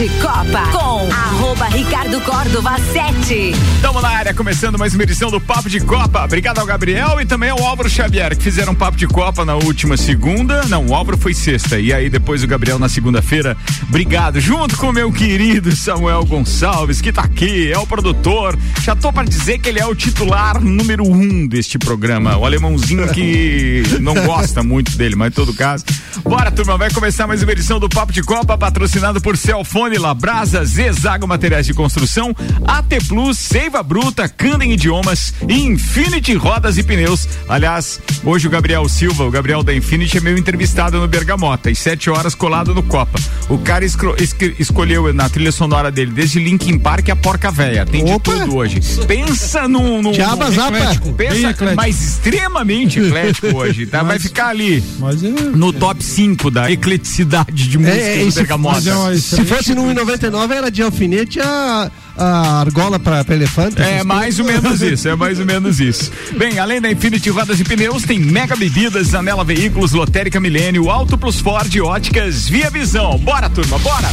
de Copa com arroba Ricardo Córdova 7. Estamos na área, começando mais uma edição do Papo de Copa. Obrigado ao Gabriel e também ao Álvaro Xavier, que fizeram Papo de Copa na última segunda. Não, o Álvaro foi sexta. E aí depois o Gabriel na segunda-feira. Obrigado. Junto com o meu querido Samuel Gonçalves, que tá aqui, é o produtor. Já tô para dizer que ele é o titular número um deste programa. O alemãozinho que não gosta muito dele, mas em todo caso. Bora, turma, vai começar mais uma edição do Papo de Copa, patrocinado por Celfone, Labrasa, Zezago Materiais de Construção, AT Plus, Seiva Bruta, Candem Idiomas e Infinity Rodas e Pneus. Aliás, hoje o Gabriel Silva, o Gabriel da Infinity, é meu entrevistado no Bergamota, às 7 horas colado no Copa. O cara esco escolheu na trilha sonora dele, desde Linkin Park a Porca Véia. Tem Opa. de tudo hoje. Pensa num. num, Diaba num eclético, pensa, mas extremamente eclético hoje, tá? Mas, Vai ficar ali é, no top 5 da ecleticidade de música é, do Bergamota. Se fosse no 1,99 era de alfinete a a argola para elefante? É mais ou menos isso, é mais ou menos isso. Bem, além da Infinity Rodas e Pneus, tem Mega Bebidas, Anela Veículos, Lotérica Milênio, Auto Plus Ford, Óticas, Via Visão. Bora, turma, bora!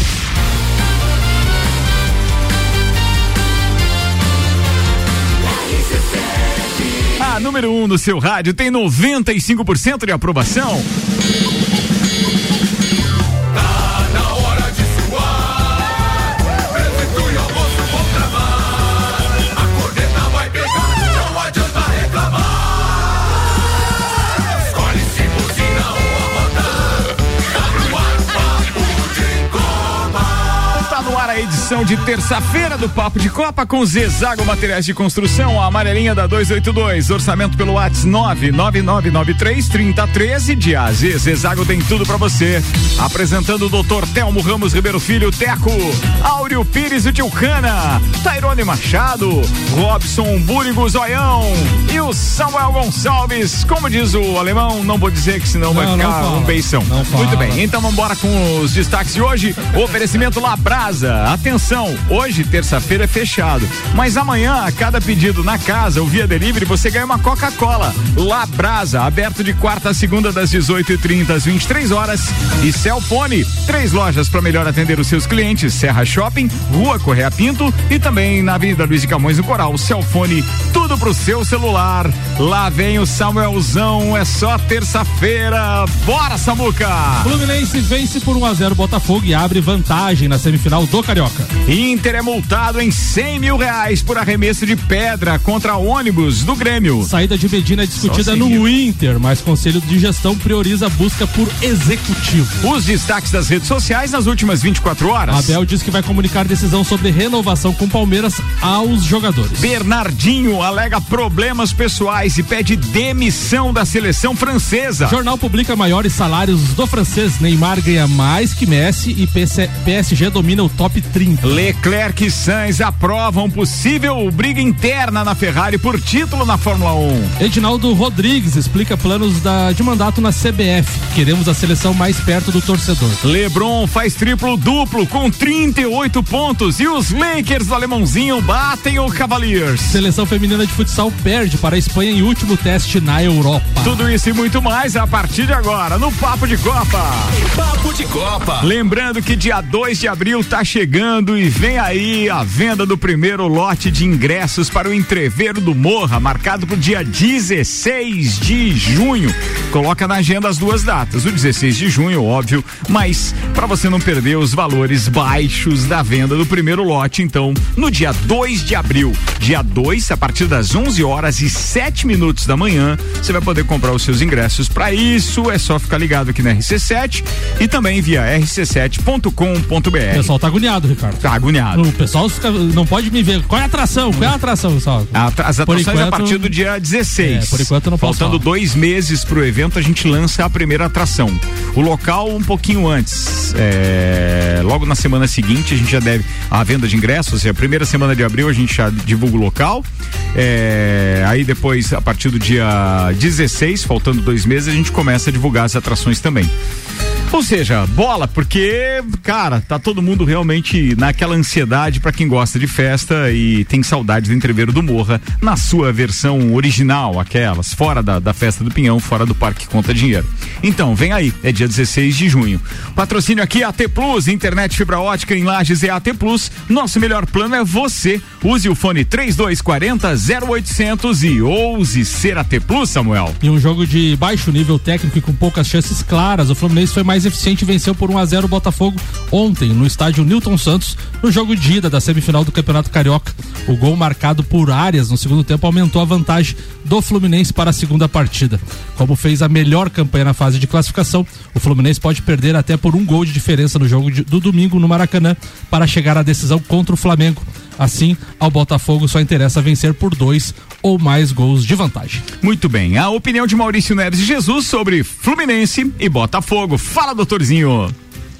A número 1 um no seu rádio tem 95% de aprovação. Edição de terça-feira do Papo de Copa com Zezago Materiais de Construção, a amarelinha da 282, orçamento pelo WhatsApp 99993 3013 de AZ. Zezago tem tudo para você. Apresentando o Dr. Telmo Ramos Ribeiro Filho, Teco, Áureo Pires e Tilcana, Tairone Machado, Robson Búrigo Zoião e o Samuel Gonçalves. Como diz o alemão, não vou dizer que senão não, vai ficar um beição. Muito bem, então vamos embora com os destaques de hoje. Oferecimento Labrasa. Atenção Hoje, terça-feira, é fechado. Mas amanhã, a cada pedido na casa ou via delivery, você ganha uma Coca-Cola. Labrasa, aberto de quarta a segunda, das 18h30 às 23 horas. E Celfone, três lojas para melhor atender os seus clientes: Serra Shopping, Rua Correia Pinto e também na Avenida Luiz de Camões no Coral. Celfone, tudo pro seu celular. Lá vem o Samuelzão, é só terça-feira. Bora, Samuca! Fluminense vence por 1 a 0 Botafogo e abre vantagem na semifinal do Carioca. Inter é multado em 100 mil reais por arremesso de pedra contra ônibus do Grêmio. Saída de Medina é discutida no Inter, mas Conselho de Gestão prioriza a busca por executivo. Os destaques das redes sociais nas últimas 24 horas. Abel diz que vai comunicar decisão sobre renovação com Palmeiras aos jogadores. Bernardinho alega problemas pessoais e pede demissão da seleção francesa. Jornal publica maiores salários do francês. Neymar ganha mais que Messi e PSG domina o top 30. Leclerc e Sainz aprovam possível briga interna na Ferrari por título na Fórmula 1. Edinaldo Rodrigues explica planos da, de mandato na CBF. Queremos a seleção mais perto do torcedor. LeBron faz triplo duplo com 38 pontos e os Lakers do Alemãozinho batem o Cavaliers. Seleção feminina de futsal perde para a Espanha em último teste na Europa. Tudo isso e muito mais a partir de agora no Papo de Copa. Papo de Copa. Lembrando que dia 2 de abril tá chegando e vem aí a venda do primeiro lote de ingressos para o Entreveiro do Morra, marcado para o dia 16 de junho. Coloca na agenda as duas datas, o 16 de junho, óbvio, mas para você não perder os valores baixos da venda do primeiro lote, então, no dia 2 de abril, dia 2, a partir das 11 horas e 7 minutos da manhã, você vai poder comprar os seus ingressos. Para isso, é só ficar ligado aqui na RC7 e também via rc7.com.br. O pessoal tá agoniado, Ricardo. Tá agoniado. O pessoal não pode me ver. Qual é a atração? Qual é a atração, pessoal? As atrações enquanto, a partir do dia 16. É, por enquanto não posso Faltando falar. dois meses pro evento, a gente lança a primeira atração. O local um pouquinho antes. É, logo na semana seguinte, a gente já deve. A venda de ingressos, ou seja, a primeira semana de abril a gente já divulga o local. É, aí depois, a partir do dia 16, faltando dois meses, a gente começa a divulgar as atrações também. Ou seja, bola, porque, cara, tá todo mundo realmente naquela ansiedade para quem gosta de festa e tem saudade do entreveiro do Morra na sua versão original, aquelas, fora da, da festa do Pinhão, fora do Parque Conta Dinheiro. Então, vem aí, é dia 16 de junho. Patrocínio aqui AT Plus, internet fibra ótica em Lages é AT Plus. Nosso melhor plano é você. Use o fone 3240 0800 e ouse ser AT Plus, Samuel. Em um jogo de baixo nível técnico e com poucas chances claras, o Fluminense foi mais eficiente e venceu por 1 a 0 o Botafogo ontem no estádio Newton Santos, no jogo de ida da semifinal do Campeonato Carioca. O gol marcado por Arias no segundo tempo aumentou a vantagem do Fluminense para a segunda partida. Como fez a melhor campanha na fase de classificação, o Fluminense pode perder até por um gol de diferença no jogo de, do domingo no Maracanã para chegar à decisão contra o Flamengo. Assim, ao Botafogo só interessa vencer por dois ou mais gols de vantagem. Muito bem. A opinião de Maurício Neres de Jesus sobre Fluminense e Botafogo. Fala, doutorzinho.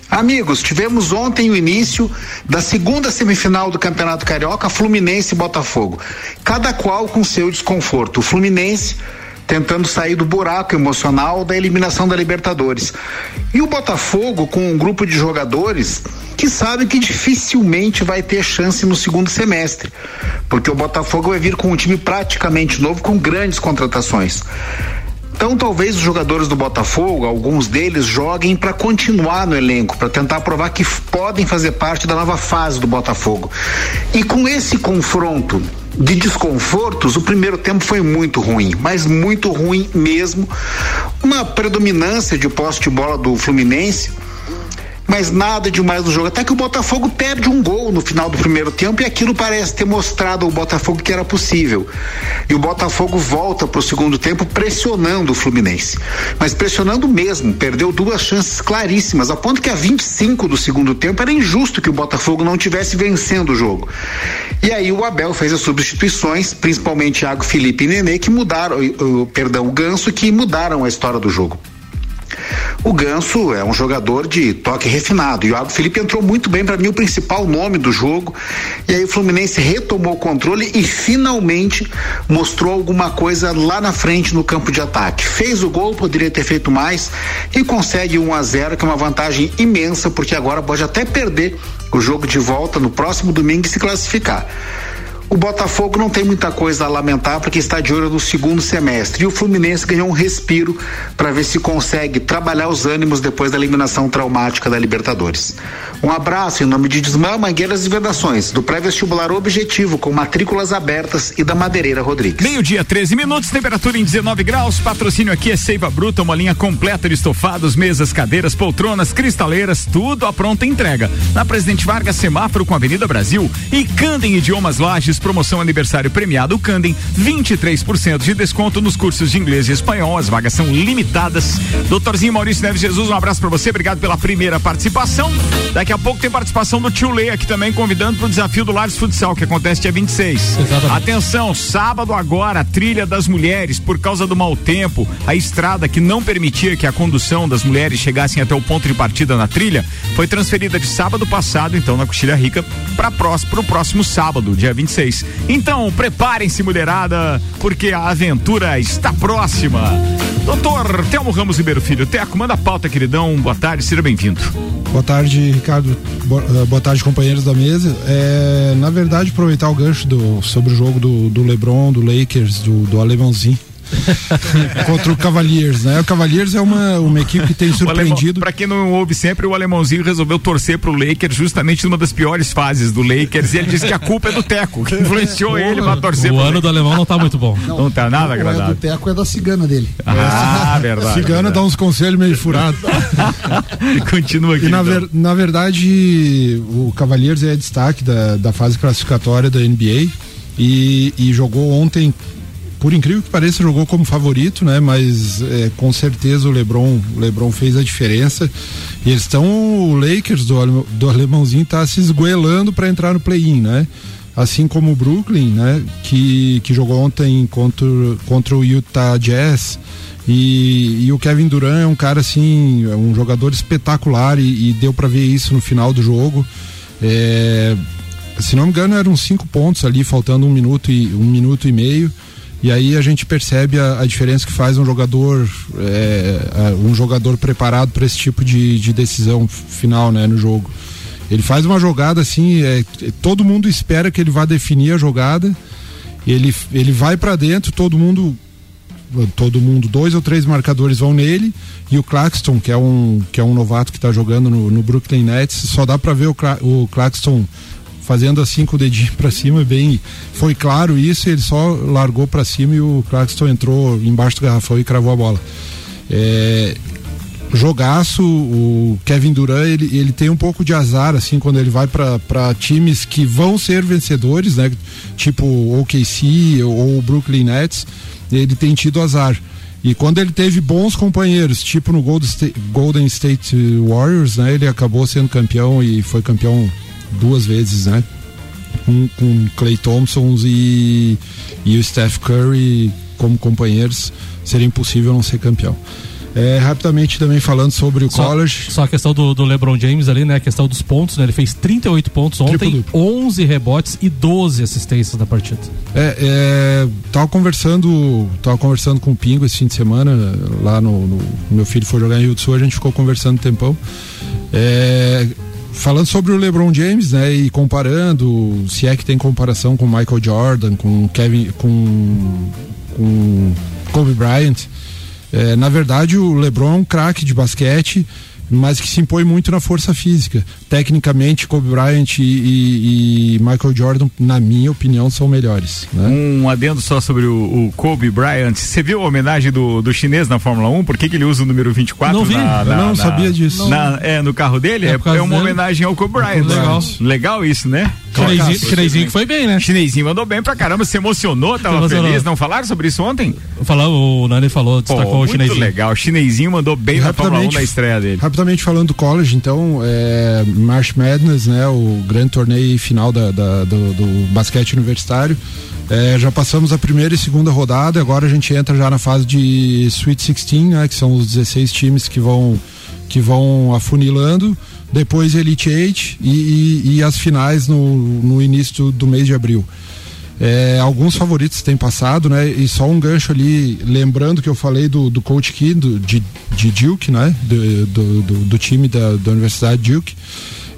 Amigos, tivemos ontem o início da segunda semifinal do Campeonato Carioca, Fluminense e Botafogo. Cada qual com seu desconforto. O Fluminense tentando sair do buraco emocional da eliminação da Libertadores. E o Botafogo com um grupo de jogadores que sabe que dificilmente vai ter chance no segundo semestre, porque o Botafogo vai vir com um time praticamente novo com grandes contratações. Então, talvez os jogadores do Botafogo, alguns deles, joguem para continuar no elenco, para tentar provar que podem fazer parte da nova fase do Botafogo. E com esse confronto de desconfortos, o primeiro tempo foi muito ruim, mas muito ruim mesmo. Uma predominância de posse de bola do Fluminense mas nada demais no jogo. Até que o Botafogo perde um gol no final do primeiro tempo e aquilo parece ter mostrado ao Botafogo que era possível. E o Botafogo volta para o segundo tempo pressionando o Fluminense. Mas pressionando mesmo, perdeu duas chances claríssimas, a ponto que a 25 do segundo tempo era injusto que o Botafogo não tivesse vencendo o jogo. E aí o Abel fez as substituições, principalmente Thiago Felipe e Nenê, que mudaram, perdão, o Ganso, que mudaram a história do jogo. O Ganso é um jogador de toque refinado e o Iago Felipe entrou muito bem para mim o principal nome do jogo. E aí o Fluminense retomou o controle e finalmente mostrou alguma coisa lá na frente no campo de ataque. Fez o gol, poderia ter feito mais e consegue 1 a 0, que é uma vantagem imensa porque agora pode até perder o jogo de volta no próximo domingo e se classificar. O Botafogo não tem muita coisa a lamentar porque está de olho no segundo semestre. E o Fluminense ganhou um respiro para ver se consegue trabalhar os ânimos depois da eliminação traumática da Libertadores. Um abraço em nome de Desmã, Mangueiras e Vedações, do pré-vestibular Objetivo, com matrículas abertas e da Madeireira Rodrigues. Meio-dia, 13 minutos, temperatura em 19 graus. Patrocínio aqui é Seiva Bruta, uma linha completa de estofados, mesas, cadeiras, poltronas, cristaleiras, tudo à pronta entrega. Na Presidente Vargas, semáforo com Avenida Brasil e Candem Idiomas Lages promoção aniversário premiado Candem, 23% de desconto nos cursos de inglês e espanhol. As vagas são limitadas. Doutorzinho Maurício Neves Jesus, um abraço para você. Obrigado pela primeira participação. Daqui a pouco tem participação do Tio Lê aqui também, convidando para o desafio do Lares Futsal, que acontece dia 26. Exatamente. Atenção, sábado agora, trilha das mulheres, por causa do mau tempo, a estrada que não permitia que a condução das mulheres chegassem até o ponto de partida na trilha, foi transferida de sábado passado, então, na Coxilha Rica, para o próximo sábado, dia 26. Então, preparem-se, mulherada, porque a aventura está próxima. Doutor Telmo Ramos Ribeiro Filho, Teco, manda a pauta, queridão. Boa tarde, seja bem-vindo. Boa tarde, Ricardo. Eh, boa tarde, companheiros da mesa. É, na verdade, aproveitar o gancho do, sobre o jogo do, do Lebron, do Lakers, do, do alemãozinho contra o Cavaliers, né? O Cavaliers é uma, uma equipe que tem surpreendido. Para quem não ouve sempre, o alemãozinho resolveu torcer pro Lakers justamente numa das piores fases do Lakers e ele disse que a culpa é do Teco, que influenciou ele para torcer. O ano do alemão não tá muito bom. Não, não tá nada agradável. O do Teco é da cigana dele. Ah, verdade. Cigana verdade. dá uns conselhos meio furados. Continua aqui. E na, então. ver, na verdade, o Cavaliers é destaque da, da fase classificatória da NBA e, e jogou ontem por incrível que pareça, jogou como favorito, né? Mas é, com certeza o LeBron, o LeBron fez a diferença. E eles estão, o Lakers do, do alemãozinho está se esgoelando para entrar no play-in, né? Assim como o Brooklyn, né? Que, que jogou ontem contra, contra o Utah Jazz. E, e o Kevin Durant é um cara assim, é um jogador espetacular e, e deu para ver isso no final do jogo. É, se não me engano, eram cinco pontos ali, faltando um minuto e um minuto e meio. E aí a gente percebe a, a diferença que faz um jogador, é, um jogador preparado para esse tipo de, de decisão final, né, no jogo. Ele faz uma jogada assim, é, todo mundo espera que ele vá definir a jogada. Ele, ele vai para dentro, todo mundo todo mundo, dois ou três marcadores vão nele e o Claxton, que é um, que é um novato que está jogando no, no, Brooklyn Nets, só dá para ver o, o Claxton fazendo assim com o dedinho para cima, bem, foi claro isso, ele só largou para cima e o Claxton entrou embaixo do garrafão e cravou a bola. É, jogaço, o Kevin Durant, ele, ele tem um pouco de azar, assim, quando ele vai para times que vão ser vencedores, né? Tipo o OKC ou o Brooklyn Nets, ele tem tido azar. E quando ele teve bons companheiros, tipo no Golden State, Warriors, né? Ele acabou sendo campeão e foi campeão duas vezes, né? Com, com Clay Thompson e, e o Steph Curry como companheiros, seria impossível não ser campeão. É, rapidamente também falando sobre o só, college. Só a questão do, do, LeBron James ali, né? A questão dos pontos, né? Ele fez 38 pontos ontem, 11 rebotes e 12 assistências na partida. É, é, tava conversando, tava conversando com o Pingo esse fim de semana, lá no, no meu filho foi jogar em Rio do Sul, a gente ficou conversando um tempão. É, falando sobre o LeBron James, né, e comparando, se é que tem comparação com Michael Jordan, com Kevin, com, com Kobe Bryant, é, na verdade, o LeBron é um craque de basquete, mas que se impõe muito na força física. Tecnicamente, Kobe Bryant e, e, e Michael Jordan, na minha opinião, são melhores. Né? Um adendo só sobre o, o, Kobe Bryant. Você viu a homenagem do, do chinês na Fórmula 1? Por que, que ele usa o número 24? Não vi, na, na, não na, sabia disso. É, no carro dele? É, é, é uma dele. homenagem ao Kobe Bryant. Legal. Legal isso, né? Chinesinho, chinesinho que foi bem, né? Chinesinho mandou bem pra caramba, se emocionou, tava emocionou. feliz. Não falaram sobre isso ontem? Falou, o Nani falou, destacou Pô, o chinesinho. Muito legal, o chinesinho mandou bem na Fórmula 1 na estreia dele. Rapidamente falando do college, então, é, March Madness, né? O grande torneio final da, da do, do, basquete universitário. É, já passamos a primeira e segunda rodada, agora a gente entra já na fase de Sweet 16, né? Que são os 16 times que vão, que vão afunilando depois Elite Eight e, e, e, as finais no, no início do, do mês de abril. É, alguns favoritos têm passado, né? E só um gancho ali, lembrando que eu falei do, do coach Key, do, de, de Duke, né? Do, do, do, do time da, da Universidade Duke.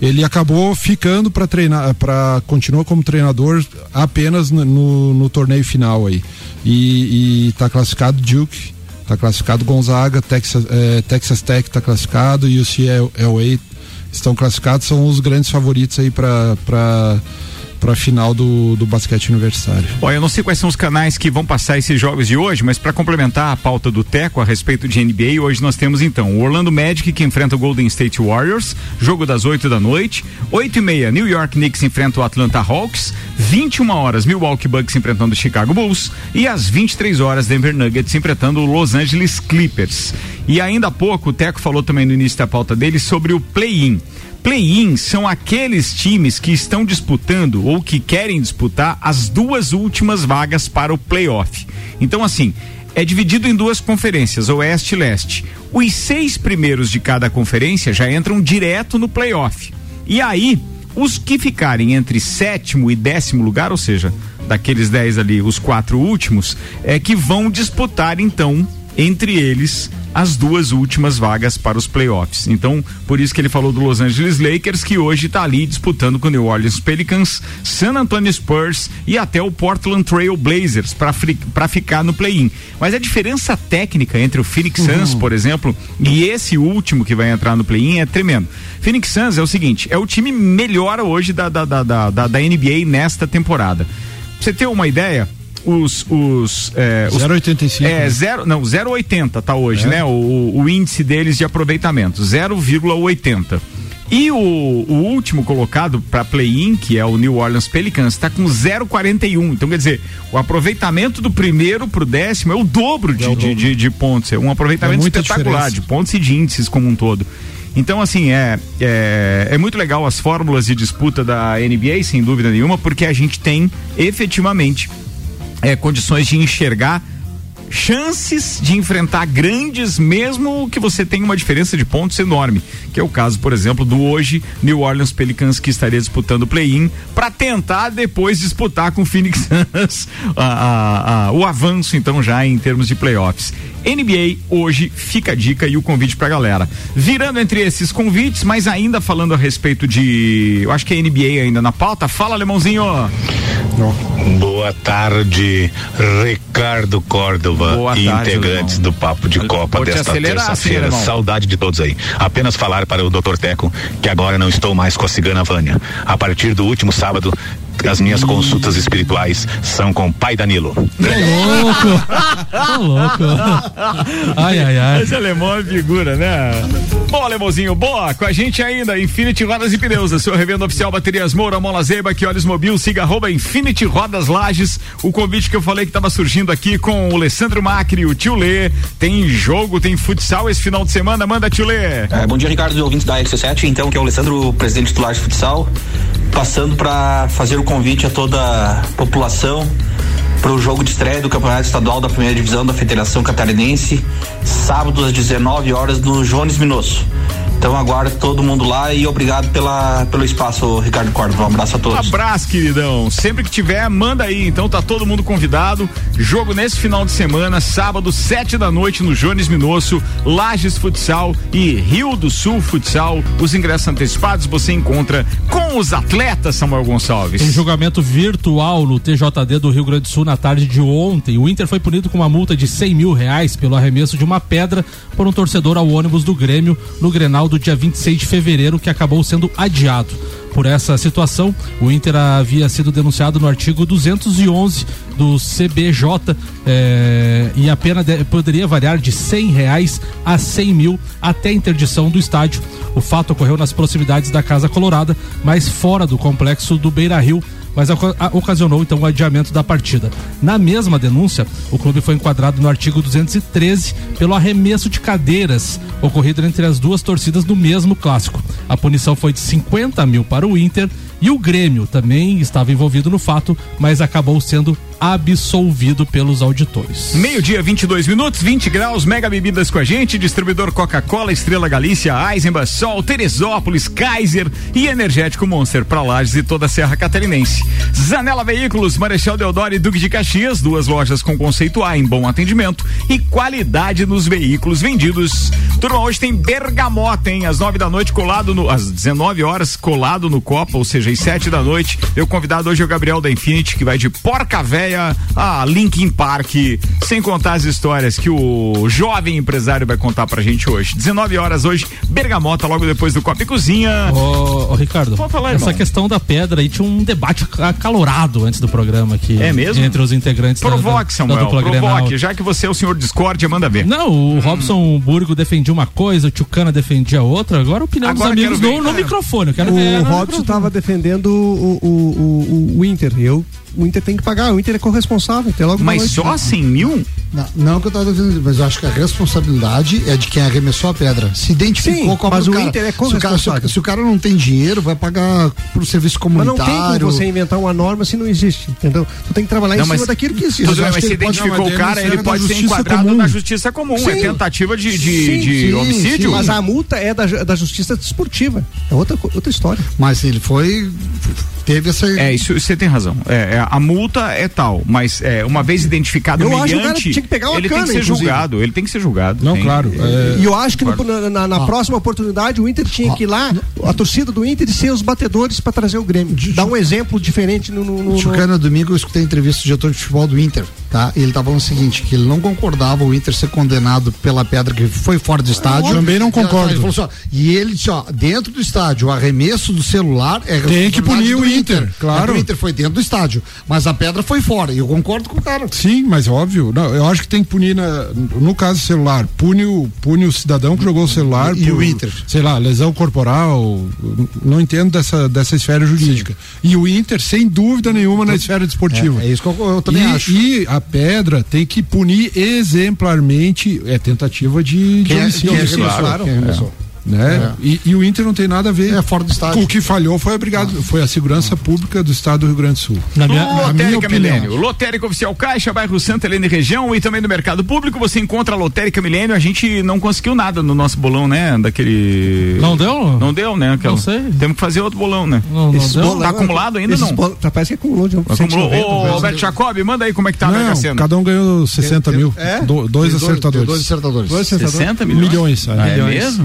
Ele acabou ficando para treinar, para continuar como treinador apenas no, no, no torneio final aí. E, está classificado Duke, está classificado Gonzaga, Texas, é, Texas Tech está classificado, UCLA estão classificados, são os grandes favoritos aí para para a final do, do basquete universitário. Olha, eu não sei quais são os canais que vão passar esses jogos de hoje, mas para complementar a pauta do Teco a respeito de NBA, hoje nós temos então o Orlando Magic que enfrenta o Golden State Warriors, jogo das 8 da noite, 8 e meia, New York Knicks enfrenta o Atlanta Hawks, 21 horas, Milwaukee Bucks enfrentando o Chicago Bulls e às 23 horas, Denver Nuggets enfrentando o Los Angeles Clippers. E ainda há pouco, o Teco falou também no início da pauta dele sobre o play-in. Play-in são aqueles times que estão disputando ou que querem disputar as duas últimas vagas para o playoff. Então, assim, é dividido em duas conferências, Oeste e Leste. Os seis primeiros de cada conferência já entram direto no playoff. E aí, os que ficarem entre sétimo e décimo lugar, ou seja, daqueles dez ali, os quatro últimos, é que vão disputar então entre eles as duas últimas vagas para os playoffs. Então, por isso que ele falou do Los Angeles Lakers, que hoje está ali disputando com o New Orleans Pelicans, San Antonio Spurs e até o Portland Trail Blazers para ficar no play-in. Mas a diferença técnica entre o Phoenix Suns, uhum. por exemplo, e esse último que vai entrar no play-in é tremendo. Phoenix Suns é o seguinte: é o time melhor hoje da, da, da, da, da NBA nesta temporada. Pra você ter uma ideia, os. os é, 0,85. É, né? zero, não, 0,80 tá hoje, é. né? O, o índice deles de aproveitamento, 0,80. E o, o, último colocado para play-in, que é o New Orleans Pelicans, está com 0,41. Então, quer dizer, o aproveitamento do primeiro para o décimo é o dobro de, é o dobro. De, de, de, pontos. É um aproveitamento é espetacular diferença. de pontos e de índices como um todo. Então, assim, é, é, é, muito legal as fórmulas de disputa da NBA, sem dúvida nenhuma, porque a gente tem efetivamente é, condições de enxergar chances de enfrentar grandes, mesmo que você tenha uma diferença de pontos enorme. Que é o caso, por exemplo, do hoje New Orleans Pelicans, que estaria disputando o play-in, para tentar depois disputar com o Phoenix Suns o avanço, então, já em termos de playoffs. NBA hoje fica a dica e o convite pra galera. Virando entre esses convites, mas ainda falando a respeito de. Eu acho que é NBA ainda na pauta. Fala, Alemãozinho. Boa tarde, Ricardo Córdova Boa e tarde, integrantes irmão. do Papo de Copa desta terça-feira. assim. Saudade de todos aí. Apenas falar para o Dr. Teco que agora não estou mais com a cigana Vânia. A partir do último sábado, as minhas consultas espirituais são com o pai Danilo. louco! Tô louco! Ai, ai, ai. Esse alemão é figura, né? Bom, alemãozinho, boa. Com a gente ainda, Infinity Rodas e Pneus, a sua revenda oficial Baterias Moura, Mola Zeba, que olhos mobil, siga arroba Infinity Rodas Lages. O convite que eu falei que estava surgindo aqui com o Alessandro Macri, o tio Lê. Tem jogo, tem futsal esse final de semana. Manda, tio Lê. É, bom dia, Ricardo, ouvintes da RC7. Então, que é o Alessandro, presidente titular de futsal, passando para fazer o convite a toda a população para o jogo de estreia do Campeonato Estadual da Primeira Divisão da Federação Catarinense, sábado às 19 horas no Jones Minosso. Então aguardo todo mundo lá e obrigado pela, pelo espaço, Ricardo Córdova. Um abraço a todos. Abraço, queridão. Sempre que tiver, manda aí. Então tá todo mundo convidado. Jogo nesse final de semana, sábado, sete da noite, no Jones Minosso, Lages Futsal e Rio do Sul Futsal. Os ingressos antecipados você encontra com os atletas, Samuel Gonçalves. Em julgamento virtual no TJD do Rio Grande do Sul na tarde de ontem, o Inter foi punido com uma multa de 100 mil reais pelo arremesso de uma pedra por um torcedor ao ônibus do Grêmio no Grenal do dia 26 de fevereiro, que acabou sendo adiado. Por essa situação, o Inter havia sido denunciado no artigo 211 do CBJ eh, e a pena de- poderia variar de 100 reais a 100 mil até a interdição do estádio. O fato ocorreu nas proximidades da Casa Colorada, mas fora do complexo do Beira Rio, mas ocasionou então o adiamento da partida. Na mesma denúncia, o clube foi enquadrado no artigo 213 pelo arremesso de cadeiras ocorrido entre as duas torcidas no mesmo clássico. A punição foi de 50 mil para o Inter e o Grêmio também estava envolvido no fato, mas acabou sendo absolvido pelos auditores. Meio-dia, 22 minutos, 20 graus, Mega Bebidas com a gente, distribuidor Coca-Cola, Estrela Galícia, Eisenbach, Sol, Teresópolis, Kaiser e Energético Monster para Lages e toda a Serra Catarinense. Zanela Veículos, Marechal Deodoro e Duque de Caxias, duas lojas com conceito A em bom atendimento e qualidade nos veículos vendidos. Turma, hoje tem Bergamota, hein? Às 9 da noite, colado no. Às 19 horas, colado no Copa, ou seja, às 7 da noite. Meu convidado hoje é o Gabriel da Infinity, que vai de Porca Véia a Linkin Park, sem contar as histórias que o jovem empresário vai contar pra gente hoje. 19 horas hoje, Bergamota, logo depois do Copa e Cozinha. Ô, ô, Ricardo, Pode falar, essa irmão. questão da pedra aí tinha um debate acalorado antes do programa aqui. É mesmo? Entre os integrantes Provoque, da, da, Samuel, provoque, já que você é o senhor discórdia, manda ver. Não, o Robson Burgo defendia uma coisa, o Tchucana defendia outra, agora a opinião Agora dos amigos no, no microfone. Quero ver. O Robson microfone. estava defendendo o, o, o, o Inter. Eu, o Inter tem que pagar, o Inter é corresponsável. Até logo Mas só 100 mil? Não, não que eu tava dizendo, mas eu acho que a responsabilidade é de quem arremessou a pedra. Se identificou Sim, qual mas o cara. Inter é se, o cara, se, o- corresponsável. se o cara não tem dinheiro, vai pagar pro serviço Mas não comunitário. tem como você inventar uma norma se não existe, entendeu? Tu tem que trabalhar Não, em mas cima daquilo que existe. Tudo mas que se identificou o cara, ele pode ser enquadrado comum. na justiça comum. É Sim. tentativa de, de, Sim, de sim, homicídio. sim, Mas a multa é da, ju- da justiça desportiva. É outra, outra história. Mas ele foi. Teve essa. É, isso você tem razão. É, é, a multa é tal, mas é, uma vez identificado Eu o acho que o cara humilhante, tinha que pegar uma ele tem cana, que ser inclusive. julgado. Ele tem que ser julgado. Não, Tem- claro. é, E eu acho que no- na, na- na próxima oportunidade o Inter tinha que ir lá, a torcida do Inter, e ser os batedores para trazer o Grêmio. Dar um exemplo diferente no. no, no- Chucana, domingo eu escutei a entrevista do diretor de futebol do Inter, tá? E ele tá falando o seguinte, que ele não concordava o Inter ser condenado pela pedra que foi fora do estádio. Também não ela- concordo. Ele assim, ó, e ele disse, ó, dentro do estádio, o arremesso do celular é Tem que punir o do Inter, claro. O Inter foi dentro do estádio, mas a pedra foi fora. E eu concordo com o cara. Sim, mas óbvio. Não, eu acho que tem que punir na- no caso celular, pune o, pune o cidadão que jogou o celular E o Inter? Sei lá, lesão corporal, não entendo dessa, dessa esfera jurídica. E o Inter, sem dúvida nenhuma, na esfera desportiva. É, é isso que eu, eu também e, acho. E a pedra tem que punir exemplarmente, é tentativa de, de é- homicídio. quem é claro. Né? E, e o Inter não tem nada a ver. É fora do estádio. O que falhou foi obrigado, foi a segurança pública do estado do Rio Grande do Sul. Na minha, na minha Lotérica opinião. Milênio. Lotérica Oficial Caixa, bairro Santa Helena e região e também no mercado público você encontra a Lotérica Milênio. A gente não conseguiu nada no nosso bolão, né? Daquele. Não deu? Não deu, né? Aquela... Não sei. Temos que fazer outro bolão, né? Não, não deu? bolão- Tá acumulado ainda não? bol- tá, Parece que acumulou de um Acumulou. 190, Ô, velho. Alberto Jacob, manda aí como é que tá a Mega Não, Sena. cada um ganhou 60 mil. É? Do- dois acertadores. Dois acertadores. Dois acertadores. 60 milhões? Milhões. é. Ah, é Milhões.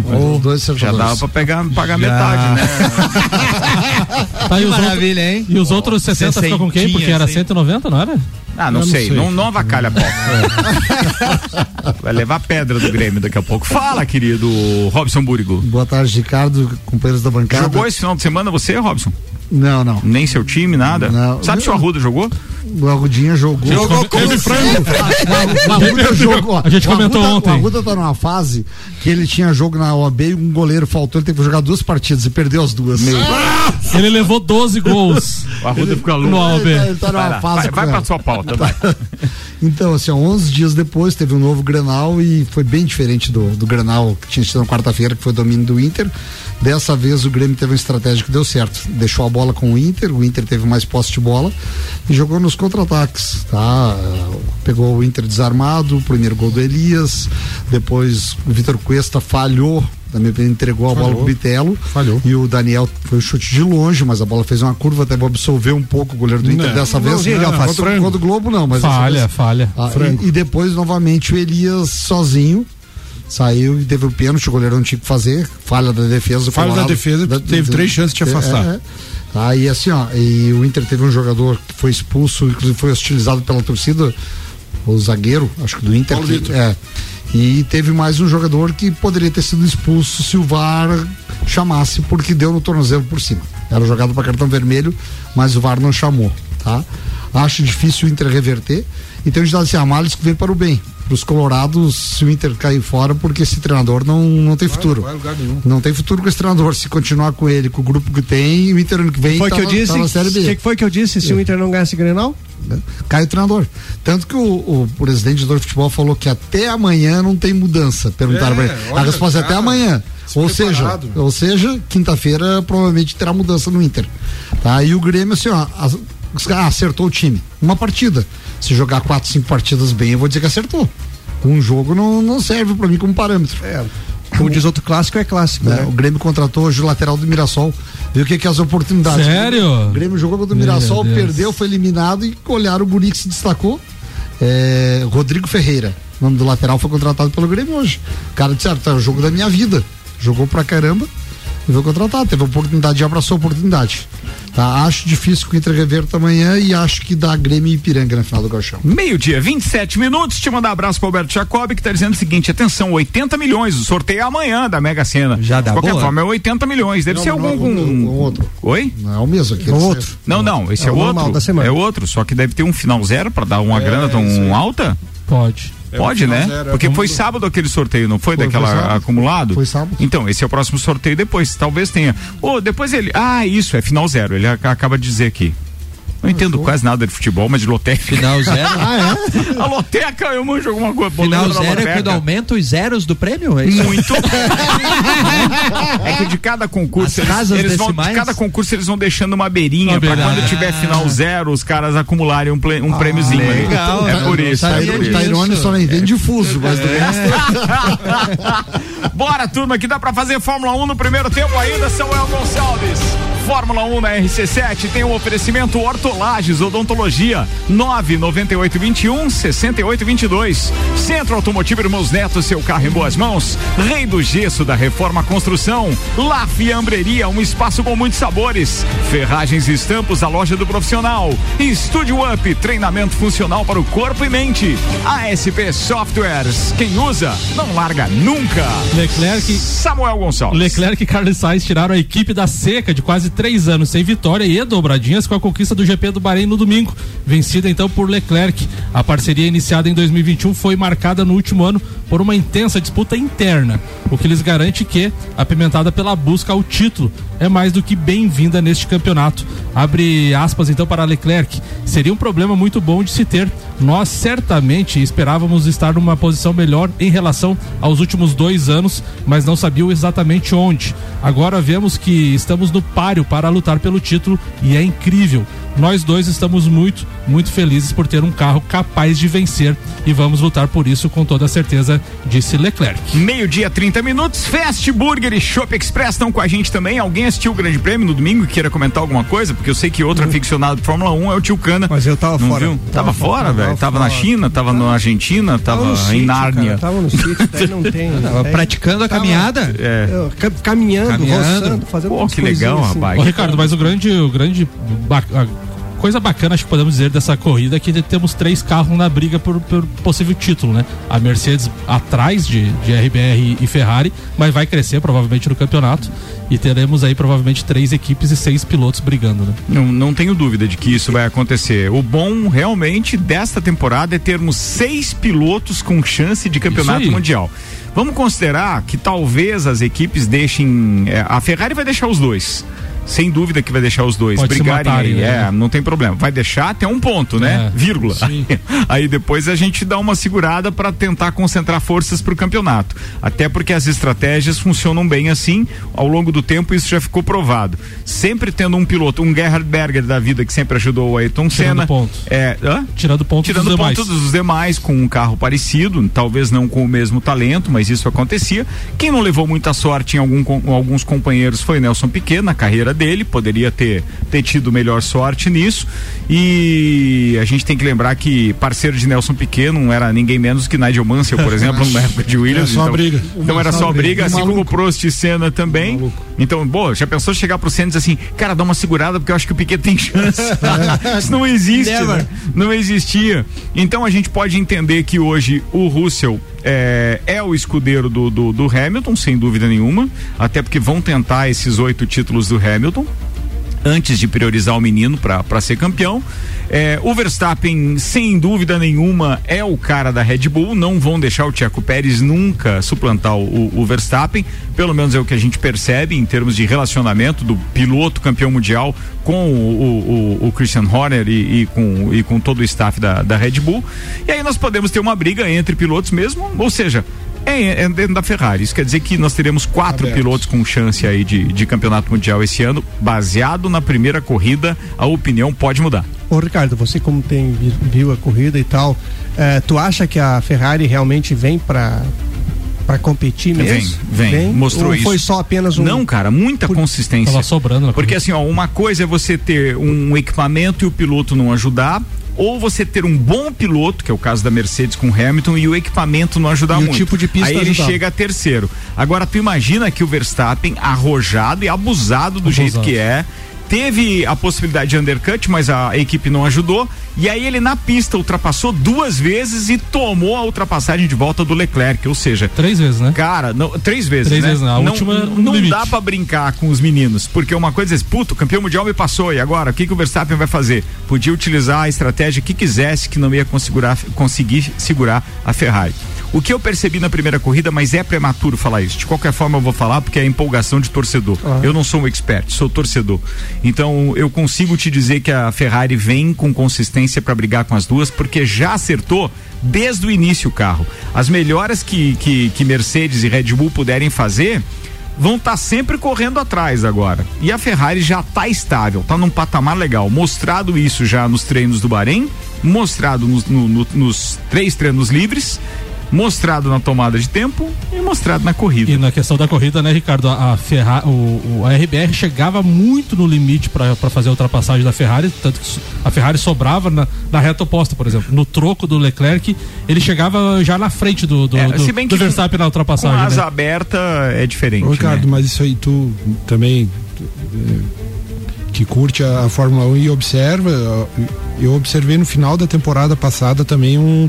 Já dava pra pegar, pagar metade, né? Tá, e os Maravilha, hein? E os outros 60 ficam com quem? Porque era 190, não era? Ah, não, não sei. sei. Não, não avacalha a pau. Vai levar pedra do Grêmio daqui a pouco. Fala, querido Robson Búrigo. Boa tarde, Ricardo, companheiros da bancada. Jogou esse final de semana você, Robson? Não, não. Nem seu time, nada? Não. Sabe se o Arruda jogou? O Arrudinha jogou. Jogou como Teve frango. O Arruda jogou. A gente O comentou Arruda- ontem. O Arruda tá numa fase que ele tinha jogo na OAB e um goleiro faltou. Ele teve que jogar duas partidas e perdeu as duas. Ele levou 12 gols O Arruda ficou no louco. AOB. Ele tá- ele tá Vai, numa lá, fase vai, vai pra sua pauta, vai. Então, assim, ó, 11 dias depois teve um novo Grenal e foi bem diferente do, do que tinha sido na quarta-feira, que foi domínio do Inter. Dessa vez o Grêmio teve uma estratégia que deu certo. Deixou a bola com o Inter, o Inter teve mais posse de bola e jogou nos contra-ataques, tá? Pegou o Inter desarmado, o primeiro gol do Elias, depois o Vitor Cuesta falhou, também entregou a bola Falhou. pro Bitelo. Falhou. E o Daniel foi um chute de longe, mas a bola fez uma curva, até absolver um pouco o goleiro do Inter Não, dessa vez. não, Não, faz contra, contra o Globo não, mas Falha, vez- falha. ah, e, e depois, novamente, o Elias sozinho saiu e teve o pênalti, o goleiro não tinha que fazer, falha da defesa. Falha da defesa, teve três chances de afastar. É, é. Aí assim, ó, e o Inter teve um jogador que foi expulso, inclusive foi hostilizado pela torcida, o zagueiro, acho que do Inter. Paulo que- Vitor. é. E teve mais um jogador que poderia ter sido expulso se o VAR chamasse, porque deu no tornozelo por cima. Era jogado para cartão vermelho, mas o VAR não chamou, tá? Acho difícil o Inter reverter. Então a gente dá assim, a males que vem para o bem. Para os colorados, se o Inter cair fora, porque esse treinador não, não tem futuro. vai nenhum. Não tem futuro com esse treinador. Se continuar com ele, com o grupo que tem, o Inter ano que vem Foi tá, que eu disse? tá na Série O B. que, que foi que eu disse? Se o Inter não ganhasse Grenal? Cai o treinador. Tanto que o, o presidente do futebol falou que até amanhã não tem mudança. Perguntaram É, pra ele. A resposta é até cara, amanhã. se Ou seja, ou seja, quinta-feira provavelmente terá mudança no Inter. Tá? E o Grêmio, assim, ó, as- ah, acertou o time. Uma partida. Se jogar quatro, cinco partidas bem, eu vou dizer que acertou. Um jogo não, não serve pra mim como parâmetro. Como diz outro clássico, é clássico. né? né? O Grêmio contratou hoje o lateral do Mirassol. Viu o que, que é as oportunidades? Sério? O Grêmio jogou contra o Mirassol, perdeu, foi eliminado e olharam o guri que se destacou. É, Rodrigo Ferreira, o nome do lateral, foi contratado pelo Grêmio hoje. O cara disse, ah, tá, é o jogo da minha vida. Jogou pra caramba e foi contratado. Teve a oportunidade e abraçou a oportunidade. Tá? Acho difícil que o Inter reverta amanhã e acho que dá Grêmio e Ipiranga na final do Galchão. Meio-dia, 27 minutos. Te mandar um abraço pro Alberto Jacob, que tá dizendo o seguinte: atenção, 80 milhões. O sorteio é amanhã da Mega Sena. Já dá De qualquer boa? forma, é 80 milhões. Deve Não, ser não, algum. não, com- um outro. Oi? Não é o mesmo aqui. É o outro. Não, não, esse É é, outro. da semana. É outro, só que deve ter um final zero pra dar uma grana tão alta? Pode. É Pode, né? zero, Porque foi do- sábado aquele sorteio, não foi? Foi, Daquela foi acumulado? Foi sábado. Então, esse é o próximo sorteio depois. Talvez tenha. Ô, depois ele. Ah, isso, é final zero. Ele ac- acaba de dizer aqui. Não entendo quase nada de futebol, mas de loteca. Final zero. A loteca, eu manjo alguma coisa. Final zero é quando aumenta os zeros do prêmio? É isso? Muito. é que de cada concurso, As eles, eles vão, de cada concurso eles vão deixando uma beirinha beirada. quando tiver final zero, os caras acumularem um, um prêmiozinho. ali. legal. É por isso. Tá, É por isso. só não entende difuso, mas do resto. Bora, turma, que dá pra fazer Fórmula 1 no primeiro tempo ainda, Samuel Gonçalves. Fórmula 1 na RC7 tem um oferecimento Hortolages Odontologia 99821 6822. Centro Automotivo Irmãos Neto, seu carro em boas mãos. Rei do Gesso da Reforma Construção. La Fiambreria, um espaço com muitos sabores. Ferragens e Estampos, a loja do profissional. Estúdio Up, treinamento funcional para o corpo e mente. ASP Softwares, quem usa não larga nunca. Leclerc Samuel Gonçalves. Leclerc e Carlos Sainz tiraram a equipe da seca de quase três anos sem vitória e dobradinhas com a conquista do GP do Bahrein no domingo, vencida então por Leclerc. A parceria iniciada em 2021 foi marcada no último ano por uma intensa disputa interna, o que lhes garante que, apimentada pela busca ao título, é mais do que bem-vinda neste campeonato. Abre aspas então para Leclerc. seria um problema muito bom de se ter. Nós certamente esperávamos estar numa posição melhor em relação aos últimos dois anos, mas não sabiam exatamente onde. Agora vemos que estamos no páreo para lutar pelo título e é incrível. Nós dois estamos muito, muito felizes por ter um carro capaz de vencer e vamos lutar por isso com toda certeza, disse Leclerc. Meio-dia, 30 minutos. Fast Burger e Shop Express estão com a gente também. Alguém assistiu o Grande Prêmio no domingo e queira comentar alguma coisa? Porque eu sei que outro aficionado de Fórmula 1 é o tio Cana. Mas eu tava Não fora. viu? Tava Tava, fora, velho. tava Tava na. China, tava na Argentina, tava, no em Nárnia. cara, Tava no sítio, daí não tem. Tava daí- praticando a tava- caminhada? É. ca- caminhando, Caminhando. roçando, fazendo Pô, que legal, assim. rapaz. Ô, Ricardo, mas o grande, o grande coisa bacana, acho que podemos dizer dessa corrida é que temos três carros na briga por, por possível título, né? A Mercedes atrás de, de RBR e Ferrari, mas vai crescer provavelmente no campeonato e teremos aí provavelmente três equipes e seis pilotos brigando, né? Não, não tenho dúvida de que isso vai acontecer. O bom realmente desta temporada é termos seis pilotos com chance de campeonato mundial. Vamos considerar que talvez as equipes deixem. é, a Ferrari vai deixar os dois. Sem dúvida que vai deixar os dois Pode brigarem matarem, aí. né? É, não tem problema. Vai deixar até um ponto, né? É, Vírgula. sim. Aí depois a gente dá uma segurada para tentar concentrar forças para o campeonato. Até porque as estratégias funcionam bem assim. Ao longo do tempo isso já ficou provado. Sempre tendo um piloto, um Gerhard Berger da vida que sempre ajudou o Ayrton Tirando Senna. ponto. É, hã? Tirando pontos Tirando dos demais. pontos dos demais com um carro parecido, talvez não com o mesmo talento, mas isso acontecia. Quem não levou muita sorte em algum com- alguns companheiros foi Nelson Piquet na carreira dele, poderia ter, ter tido melhor sorte nisso. E a gente tem que lembrar que parceiro de Nelson Piquet não era ninguém menos que Nigel Mansell, por exemplo, na época de Williams. Só então, briga. Então era só briga, Um assim como o. Prost e Senna também. Então, boa, já pensou chegar pro Senna e dizer assim, cara, dá uma segurada porque eu acho que o Piquet tem chance. Isso não existe, né? Não existia. Então a gente pode entender que hoje o Russell é, é o escudeiro do, do, do Hamilton, sem dúvida nenhuma. Até porque vão tentar esses oito títulos do Hamilton antes de priorizar o menino para ser campeão. É, o Verstappen, sem dúvida nenhuma, é o cara da Red Bull. Não vão deixar o Tcheco Pérez nunca suplantar o, o Verstappen. Pelo menos é o que a gente percebe em termos de relacionamento do piloto campeão mundial com o, o- o Christian Horner e, e com, e com todo o staff da, da Red Bull. E aí nós podemos ter uma briga entre pilotos mesmo, ou seja. É, é dentro da Ferrari. Isso quer dizer que nós teremos quatro Abertos. pilotos com chance aí de, de campeonato mundial esse ano, baseado na primeira corrida, a opinião pode mudar. Ô Ricardo, você como tem vi- viu a corrida e tal, eh, tu acha que a Ferrari realmente vem pra para competir mesmo? Vem, vem, mostrou Ou isso. foi só apenas um Não, cara, muita consistência. Tava sobrando na Porque assim, ó, uma coisa é você ter um equipamento e o piloto não ajudar, ou você ter um bom piloto, que é o caso da Mercedes com o Hamilton, e o equipamento não ajudar E o muito. tipo de pista Aí ele chega a terceiro. Agora, tu imagina que o Verstappen, arrojado e abusado do Abusado. jeito que é, teve a possibilidade de undercut, mas a equipe não ajudou. E aí ele na pista ultrapassou duas vezes e tomou a ultrapassagem de volta do Leclerc. Ou seja, Três vezes, né? Cara, não, três vezes, Três né? vezes, não. A não, última, não limite. dá pra brincar com os meninos, porque uma coisa é, puto, o campeão mundial me passou e agora, o que que o Verstappen vai fazer? Podia utilizar a estratégia que quisesse, que não ia conseguir segurar a Ferrari. O que eu percebi na primeira corrida, mas é prematuro falar isso. De qualquer forma eu vou falar porque é empolgação de torcedor. Eu não sou um expert, sou torcedor. Então eu consigo te dizer que a Ferrari vem com consistência para brigar com as duas, porque já acertou desde o início o carro. As melhoras que, que, que Mercedes e Red Bull puderem fazer vão estar sempre correndo atrás agora. E a Ferrari já está estável, está num patamar legal. Mostrado isso já nos treinos do Bahrein, mostrado nos, no- no- nos três treinos livres, mostrado na tomada de tempo e mostrado na corrida. E na questão da corrida, né, Ricardo? A, a Ferra- o, o- a RBR chegava muito no limite para fazer a ultrapassagem da Ferrari, tanto que a Ferrari sobrava na, na reta oposta, por exemplo. No troco do Leclerc, ele chegava já na frente do, do, É, do, do Verstappen na Com ultrapassagem. asa né? aberta é diferente. Ô, Ricardo, né? mas isso aí tu também que curte a, a Fórmula 1 e observa, eu observei no final da temporada passada também um,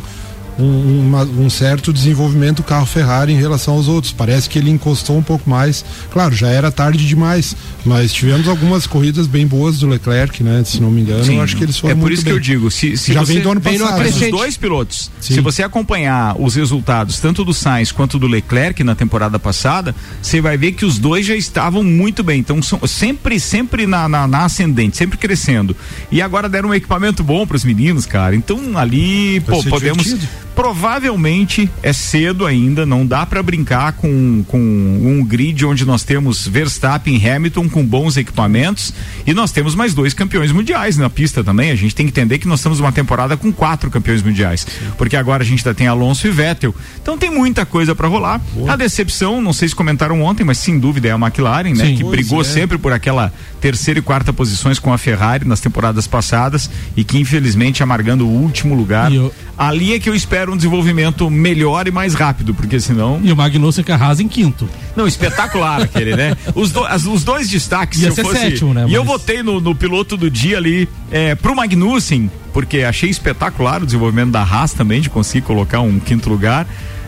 um, uma- um certo desenvolvimento do carro Ferrari em relação aos outros. Parece que ele encostou um pouco mais. Claro, já era tarde demais, mas tivemos algumas corridas bem boas do Leclerc, né? Se não me engano, Sim, eu acho que eles foram É por muito isso que bem. eu digo, se, se já você vem do ano vem no passado. Os crescente. dois pilotos, Sim. se você acompanhar os resultados tanto do Sainz quanto do Leclerc na temporada passada, você vai ver que os dois já estavam muito bem. Então, são sempre, sempre na, na, na ascendente, sempre crescendo. E agora deram um equipamento bom para os meninos, cara. Então, ali, Vai pô, podemos. divertido. Provavelmente é cedo ainda, não dá para brincar com, com um grid onde nós temos Verstappen e Hamilton com bons equipamentos e nós temos mais dois campeões mundiais na pista também. A gente tem que entender que nós estamos uma temporada com quatro campeões mundiais, porque agora a gente ainda tem Alonso e Vettel. Então tem muita coisa para rolar. A decepção, não sei se comentaram ontem, mas sem dúvida é a McLaren, né? Sim. que Pois brigou é. sempre por aquela terceira e quarta posições com a Ferrari nas temporadas passadas e que infelizmente amargando o último lugar. Eu- Ali é que eu espero um desenvolvimento melhor e mais rápido, porque senão. E o Magnussen que arrasa em quinto. Não, espetacular aquele, né? Os, do- as- os dois destaques, Ia se eu fosse. sétimo, né, E eu votei no, no piloto do dia ali é, pro Magnussen, porque achei espetacular o desenvolvimento da Haas também, de conseguir colocar um quinto lugar.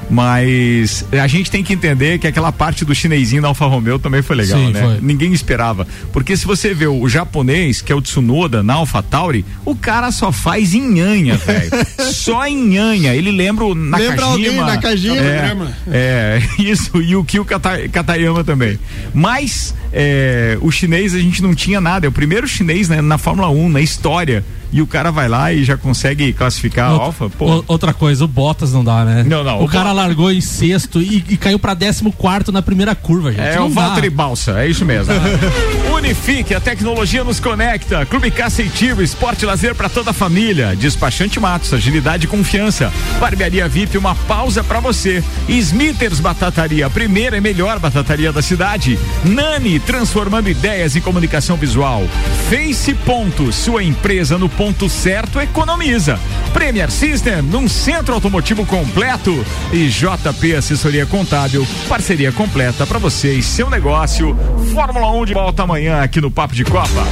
Mas a gente tem que entender que aquela parte do chinesinho da Alfa Romeo também foi legal, Sim, né? foi. Ninguém esperava. Porque se você vê o japonês, que é o Tsunoda na Alpha Tauri, o cara só faz nhanha, velho. só nhanha. Ele lembra o Nakajima. Lembra alguém, Nakajima. É, é, isso, e o Kyo Kata- Katayama também. Mas é, o chinês a gente não tinha nada. É o primeiro chinês né, na Fórmula 1, na história. E o cara vai lá e já consegue classificar a Alfa. Pô, outra coisa, o Bottas não dá, né? Não, não, O, o cara Bottas- largou em sexto e, e caiu pra décimo quarto na primeira curva, gente. É não o. Valtteri Balsa, é isso mesmo. Unifique, a tecnologia nos conecta. Clube Caceitivo, esporte e lazer para toda a família. Despachante Matos, agilidade e confiança. Barbearia VIP, uma pausa para você. Smithers Batataria, a primeira e melhor batataria da cidade. Nani, transformando ideias em comunicação visual. Face Ponto, sua empresa no ponto certo economiza. Premier System, num centro automotivo completo. E JP Assessoria Contábil, parceria completa para você e seu negócio. Fórmula 1 de volta amanhã aqui no Papo de Copa.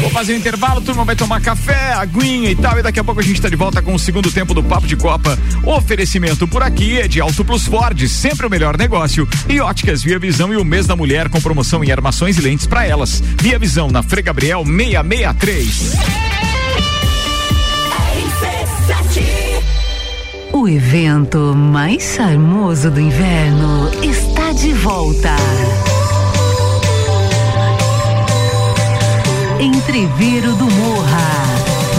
Vou fazer um intervalo, turma vai tomar café, aguinha e tal, e daqui a pouco a gente tá de volta com o segundo tempo do Papo de Copa. Oferecimento por aqui é de Auto Plus Ford, sempre o melhor negócio. E óticas Via Visão e o mês da mulher com promoção em armações e lentes para elas. Via Visão na Frei Gabriel 663. O evento mais charmoso do inverno está de volta. Entreveiro do Morra.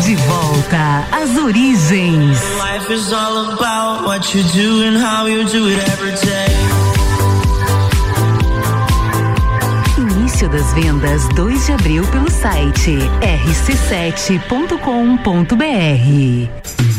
De volta às origens. Life is all about what you do and how you do it every day. Início das vendas 2 de abril pelo site rc7.com.br.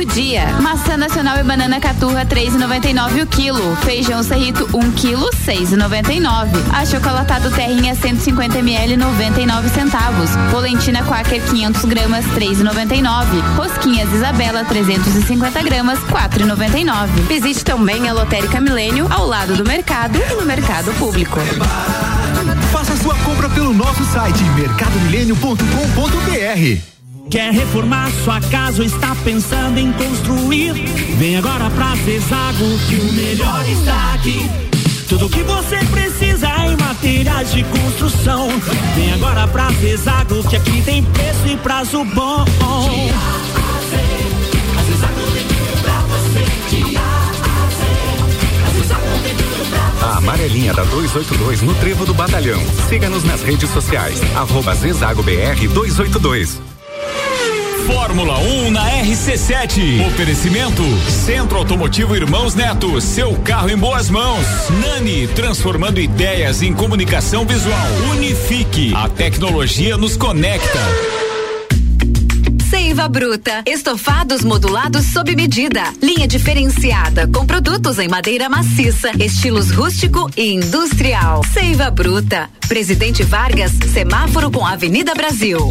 do dia. Maçã nacional e banana caturra 3,99 o quilo. Feijão serrito 1 quilo 6,99. Achocolatado terrinha 150 ml 99 centavos. Polentina Quaker 500 gramas 3,99. Rosquinhas Isabela 350 gramas 4,99. Visite também a Lotérica Milênio ao lado do mercado e no mercado público. Faça sua compra pelo nosso site mercadomilênio.com.br. Quer reformar sua casa ou está pensando em construir? Vem agora pra Zezago que o melhor está aqui. Tudo que você precisa em materiais de construção. Vem agora pra Zezago que aqui tem preço e prazo bom. A amarelinha da 282 no Trevo do Batalhão. Siga-nos nas redes sociais. Arroba Zezago BR 282. Fórmula 1 na RC7. Oferecimento Centro Automotivo Irmãos Neto. Seu carro em boas mãos. Nani, transformando ideias em comunicação visual. Unifique. A tecnologia nos conecta. Seiva Bruta, estofados modulados sob medida, linha diferenciada com produtos em madeira maciça, estilos rústico e industrial. Seiva Bruta, Presidente Vargas, semáforo com Avenida Brasil.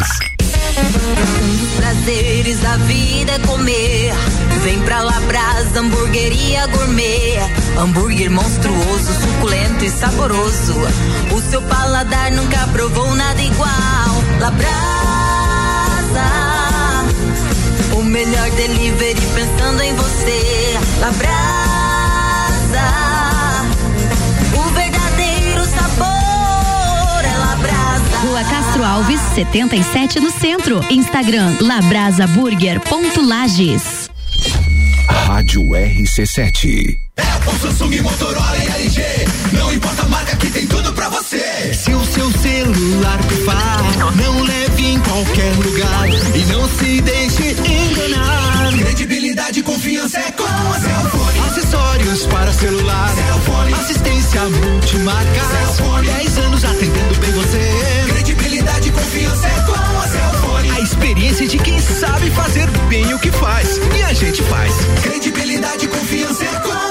Um dos prazeres da vida é comer. Vem pra Labrasa, hamburgueria gourmet. Hambúrguer monstruoso, suculento e saboroso. O seu paladar nunca provou nada igual. Labrasa, o melhor delivery pensando em você. Labrasa, Rua Castro Alves, 77 no centro. Instagram labrasaburger.lages. Rádio RC7. Apple, Samsung, Motorola e LG. Não importa a marca que tem tudo pra você. Se o seu celular pifar, não leve em qualquer lugar e não se deixe enganar. Credibilidade e confiança é com a Cellfone. Acessórios para celular, Cellfone. assistência multimarca. Cellfone. 10 anos atendendo bem você. Credibilidade e confiança é com a Cellfone. A experiência de quem sabe fazer bem o que faz. E a gente faz. Credibilidade e confiança é com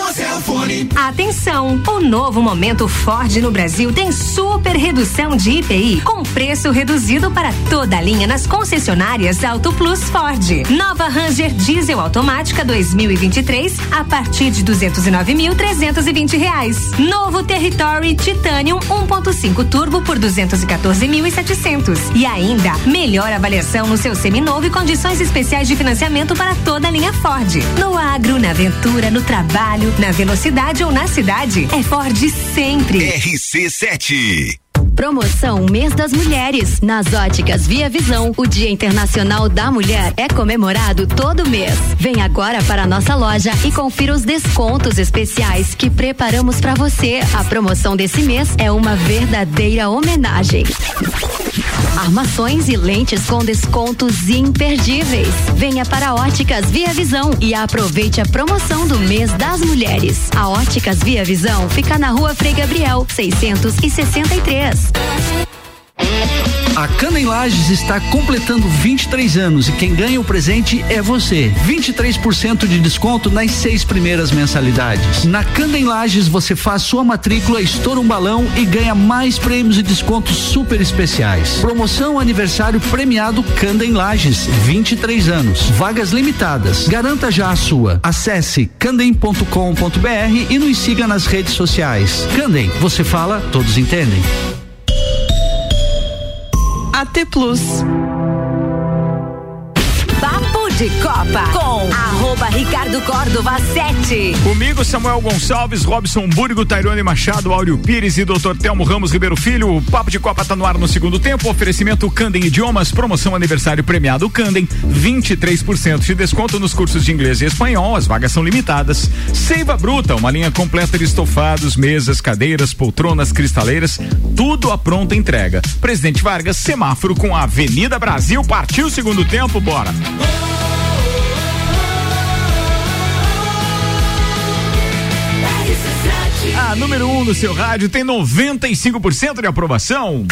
Atenção! O novo momento Ford no Brasil tem super redução de IPI com preço reduzido para toda a linha nas concessionárias Auto Plus Ford. Nova Ranger Diesel automática 2023 a partir de 209.320 reais. Novo Territory Titanium 1.5 Turbo por 214.700 e ainda melhor avaliação no seu seminovo e condições especiais de financiamento para toda a linha Ford. No agro, na aventura, no trabalho, na velocidade ou na cidade, é Ford sempre. RC7. Promoção Mês das Mulheres. Nas óticas Via Visão, o Dia Internacional da Mulher é comemorado todo mês. Vem agora para a nossa loja e confira os descontos especiais que preparamos para você. A promoção desse mês é uma verdadeira homenagem. Armações e lentes com descontos imperdíveis. Venha para Óticas Via Visão e aproveite a promoção do mês das mulheres. A Óticas Via Visão fica na rua Frei Gabriel, 663. A Cana em Lages está completando 23 anos e quem ganha o presente é você. 23% de desconto nas seis primeiras mensalidades. Na Cana em Lages você faz sua matrícula, estoura um balão e ganha mais prêmios e descontos super especiais. Promoção aniversário premiado Canda em Lages, 23 anos. Vagas limitadas. Garanta já a sua. Acesse candem.com.br e nos siga nas redes sociais. Candem, você fala, todos entendem. AT Plus. De Copa com arroba Ricardo Córdova 7. Comigo, Samuel Gonçalves, Robson Burgo, Tairone Machado, Áureo Pires e Dr. Telmo Ramos Ribeiro Filho. O Papo de Copa tá no ar no segundo tempo. Oferecimento Candem Idiomas, promoção aniversário premiado Candem, 23% de desconto nos cursos de inglês e espanhol. As vagas são limitadas. Seiva Bruta, uma linha completa de estofados, mesas, cadeiras, poltronas, cristaleiras, tudo à pronta entrega. Presidente Vargas, semáforo com a Avenida Brasil. Partiu o segundo tempo, bora. A número 1 um no seu rádio tem 95% de aprovação.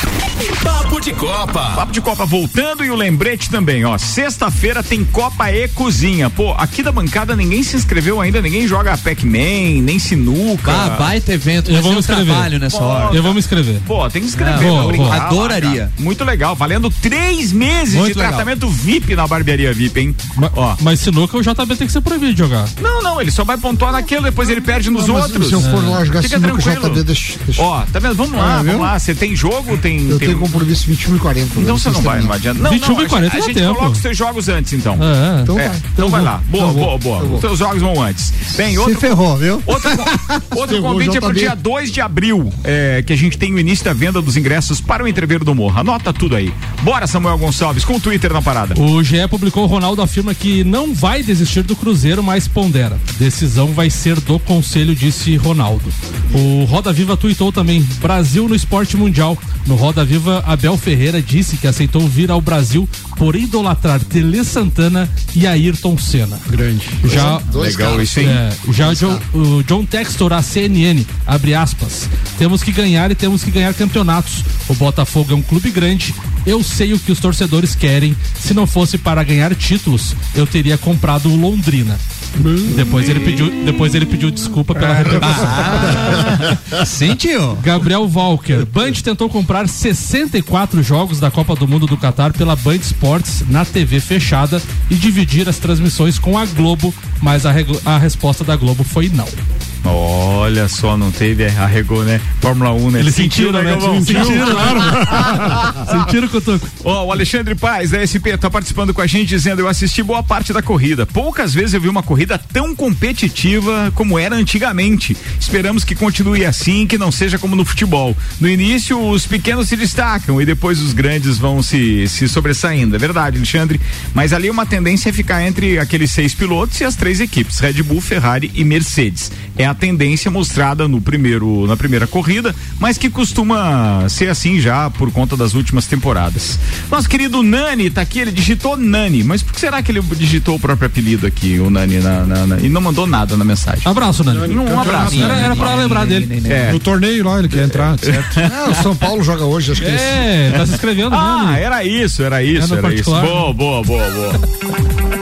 Papo de Copa. Papo de Copa voltando e o lembrete também, ó. Sexta-feira tem Copa e Cozinha. Pô, aqui da bancada ninguém se inscreveu ainda, ninguém joga Pac-Man, nem sinuca. Ah, baita evento, Eu vou me um inscrever. trabalho nessa Pô, hora. Eu vou me inscrever. Pô, tem que. Ah, boa, brincar boa. lá, Adoraria. cara. Muito legal, valendo três meses Muito de legal. tratamento VIP na barbearia VIP, hein? Ma- Ó. Mas sinuca o JB tem que ser proibido de jogar. Não, não, ele só vai pontuar naquele, depois ele perde nos Mas outros. Se eu for lá jogar jogar Fica sinuca tranquilo. JB, deixa- deixa- Ó, tá vendo? Vamos lá, Ah, vamos lá. Você tem jogo, tem. Eu tem... tenho compromisso 21 e 40. Então você não vai, não adianta. Não, 21 não, e 40 a, dá gente tempo. coloca os seus jogos antes, então. É. Então É, vai. então vai lá. Boa, vou. boa, boa. Eu vou. Os seus jogos vão antes. Bem, Se outro, ferrou, viu? outro, outro Ferrou, convite é pro dia 2 de abril, é, que a gente tem o início da venda dos ingressos para o Entreveiro do Morro. Anota tudo aí. Bora, Samuel Gonçalves, com o Twitter na parada. O GE publicou, o Ronaldo afirma que não vai desistir do Cruzeiro, mas pondera. Decisão vai ser do conselho, disse Ronaldo. O Roda Viva tuitou também, Brasil no esporte mundial. No Roda Viva, Abel Ferreira disse que aceitou vir ao Brasil por idolatrar Tele Santana e Ayrton Senna. Grande. Já, Dois Legal caras. isso, hein? é, já John, o John Textor, a CNN, abre aspas. Temos que ganhar e temos que ganhar campeonatos. O Botafogo é um clube grande. Eu sei o que os torcedores querem. Se não fosse para ganhar títulos, eu teria comprado o Londrina. Depois ele pediu, depois ele pediu desculpa pela repercussão. Sentiu? Gabriel Walker. Band tentou comprar 64 jogos da Copa do Mundo do Catar pela Band Sports na TV fechada e dividir as transmissões com a Globo, mas a, a resposta da Globo foi não. Olha só, não teve, arregou, né? Fórmula 1, né? Eles sentiram, né? Galvão? Sentiram, claro. Sentiram, Cotoco. Ó, o Alexandre Paz, da SP, tá participando com a gente dizendo: eu assisti boa parte da corrida. Poucas vezes eu vi uma corrida tão competitiva como era antigamente. Esperamos que continue assim, que não seja como no futebol. No início, os pequenos se destacam e depois os grandes vão se, se sobressaindo. É verdade, Alexandre. Mas ali uma tendência é ficar entre aqueles seis pilotos e as três equipes: Red Bull, Ferrari e Mercedes. É a tendência mostrada no primeiro, na primeira corrida, mas que costuma ser assim já por conta das últimas temporadas. Nosso querido Nani tá aqui, ele digitou Nani, mas por que será que ele digitou o próprio apelido aqui, o Nani, na, na- na- e não mandou nada na mensagem? Abraço, Nani. Um abraço. Era, era pra lembrar dele. É. No torneio lá, ele quer entrar, certo? É, o São Paulo joga hoje, acho que eles- É, tá se inscrevendo, Ah, Nani. era isso, era isso, É no era isso. Boa, boa, boa, boa.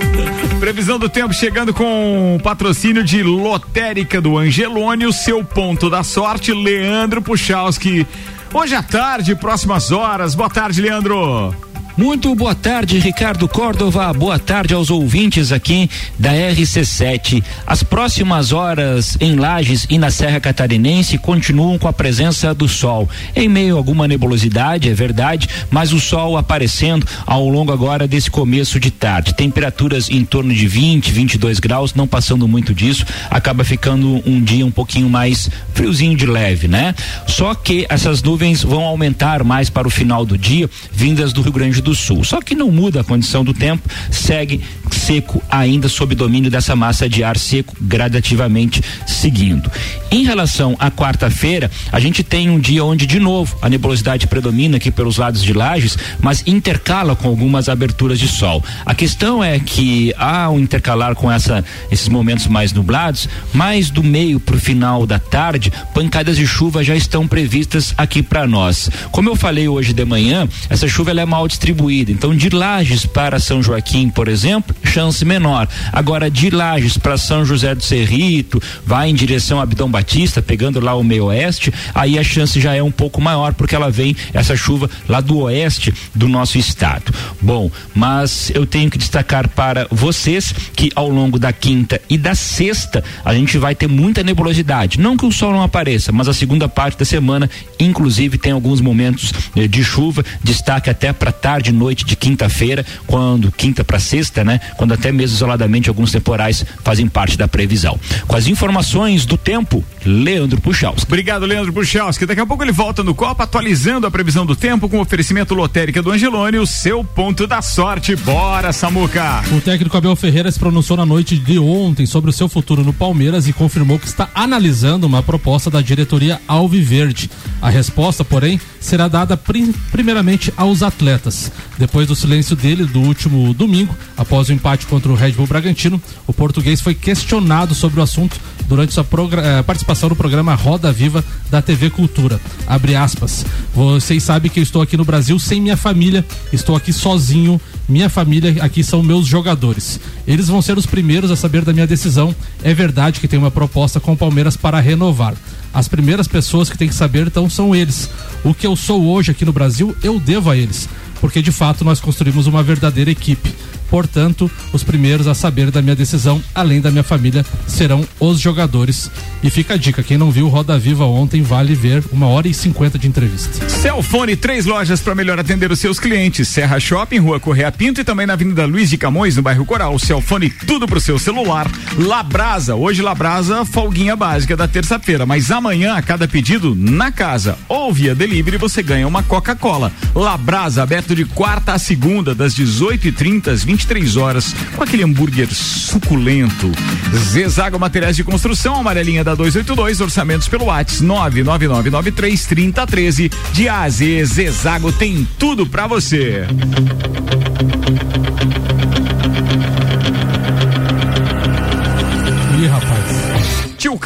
Previsão do tempo chegando com patrocínio de Lotérica do Angelone, o seu ponto da sorte, Leandro Puchalski. Hoje à tarde, próximas horas. Boa tarde, Leandro. Muito boa tarde, Ricardo Córdova. Boa tarde aos ouvintes aqui da RC7. As próximas horas em Lages e na Serra Catarinense continuam com a presença do sol. Em meio a alguma nebulosidade, é verdade, mas o sol aparecendo ao longo agora desse começo de tarde. Temperaturas em torno de 20, 22 graus, não passando muito disso, acaba ficando um dia um pouquinho mais friozinho de leve, né? Só que essas nuvens vão aumentar mais para o final do dia, vindas do Rio Grande do Sul. Só que não muda a condição do tempo, segue seco ainda sob domínio dessa massa de ar seco gradativamente seguindo. Em relação à quarta-feira, a gente tem um dia onde de novo a nebulosidade predomina aqui pelos lados de Lages, mas intercala com algumas aberturas de sol. A questão é que um intercalar com essa esses momentos mais nublados, mais do meio para o final da tarde, pancadas de chuva já estão previstas aqui para nós. Como eu falei hoje de manhã, essa chuva é mal distribuída. Então, de Lages para São Joaquim, por exemplo, chance menor. Agora, de Lages para São José do Cerrito, vai em direção a Abdão Batista, pegando lá o meio oeste, aí a chance já é um pouco maior, porque ela vem, essa chuva, lá do oeste do nosso estado. Bom, mas eu tenho que destacar para vocês que ao longo da quinta e da sexta a gente vai ter muita nebulosidade. Não que o sol não apareça, mas a segunda parte da semana, inclusive, tem alguns momentos eh, de chuva, destaque até para tarde e noite de quinta-feira, quando quinta para sexta, né? Quando até mesmo isoladamente alguns temporais fazem parte da previsão. Com as informações do tempo, Leandro Puchalski. Obrigado, Leandro Puchalski. Daqui a pouco ele volta no Copa, atualizando a previsão do tempo com oferecimento lotérica do Angelone, o seu ponto da sorte. Bora, Samuca! O técnico Abel Ferreira se pronunciou na noite de ontem sobre o seu futuro no Palmeiras e confirmou que está analisando uma proposta da diretoria Alviverde. A resposta, porém, será dada prim- primeiramente aos atletas. Depois do silêncio dele do último domingo, após o empate contra o Red Bull Bragantino, o português foi questionado sobre o assunto durante sua eh, participação no programa Roda Viva da TV Cultura. Abre aspas. Vocês sabem que eu estou aqui no Brasil sem minha família, estou aqui sozinho. Minha família aqui são meus jogadores. Eles vão ser os primeiros a saber da minha decisão. É verdade que tem uma proposta com o Palmeiras para renovar. As primeiras pessoas que têm que saber então são eles. O que eu sou hoje aqui no Brasil, eu devo a eles porque de fato nós construímos uma verdadeira equipe. Portanto, os primeiros a saber da minha decisão, além da minha família, serão os jogadores. E fica a dica: quem não viu Roda Viva ontem, vale ver uma hora e cinquenta de entrevista. Celfone, três lojas para melhor atender os seus clientes. Serra Shopping, Rua Correia Pinto e também na Avenida Luiz de Camões, no bairro Coral. Celfone, tudo pro seu celular. Labrasa, hoje Labrasa, folguinha básica da terça-feira, mas amanhã, a cada pedido, na casa ou via delivery, você ganha uma Coca-Cola. Labrasa, aberto de quarta a segunda, das 18h30 às 23 horas, com aquele hambúrguer suculento. Zezago Materiais de Construção, amarelinha da 282, orçamentos pelo WhatsApp 99993 3013 de A a Z. Zezago tem tudo pra você.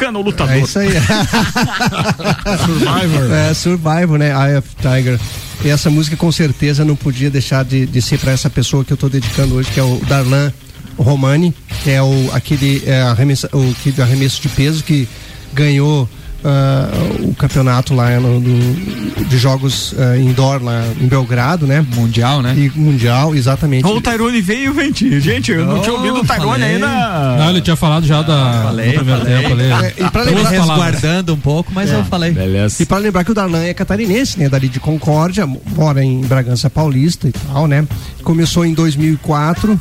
Rapaz. Tio Cano, lutador. É isso aí. Survivor. É, Survivor, né? Eye of Tiger. E essa música com certeza não podia deixar de, de ser para essa pessoa que eu estou dedicando hoje, que é o Darlan Romani, que é o aquele é, arremesso, o que arremesso de peso que ganhou ah, o campeonato lá no, no- de jogos ah, indoor lá em Belgrado, né? Mundial, né? E mundial, exatamente. O Tyrone veio, vente. Gente, eu não tinha ouvido o Tyrone ainda. Não, ele tinha falado já da, Falei, do primeiro falei. tempo ali. É, e pra lembrar-. Resguardando um pouco, mas É. eu falei. Beleza. E para lembrar que o Darlan é catarinense, né? Dali de Concórdia, mora em Bragança Paulista e tal, né? Começou em 2004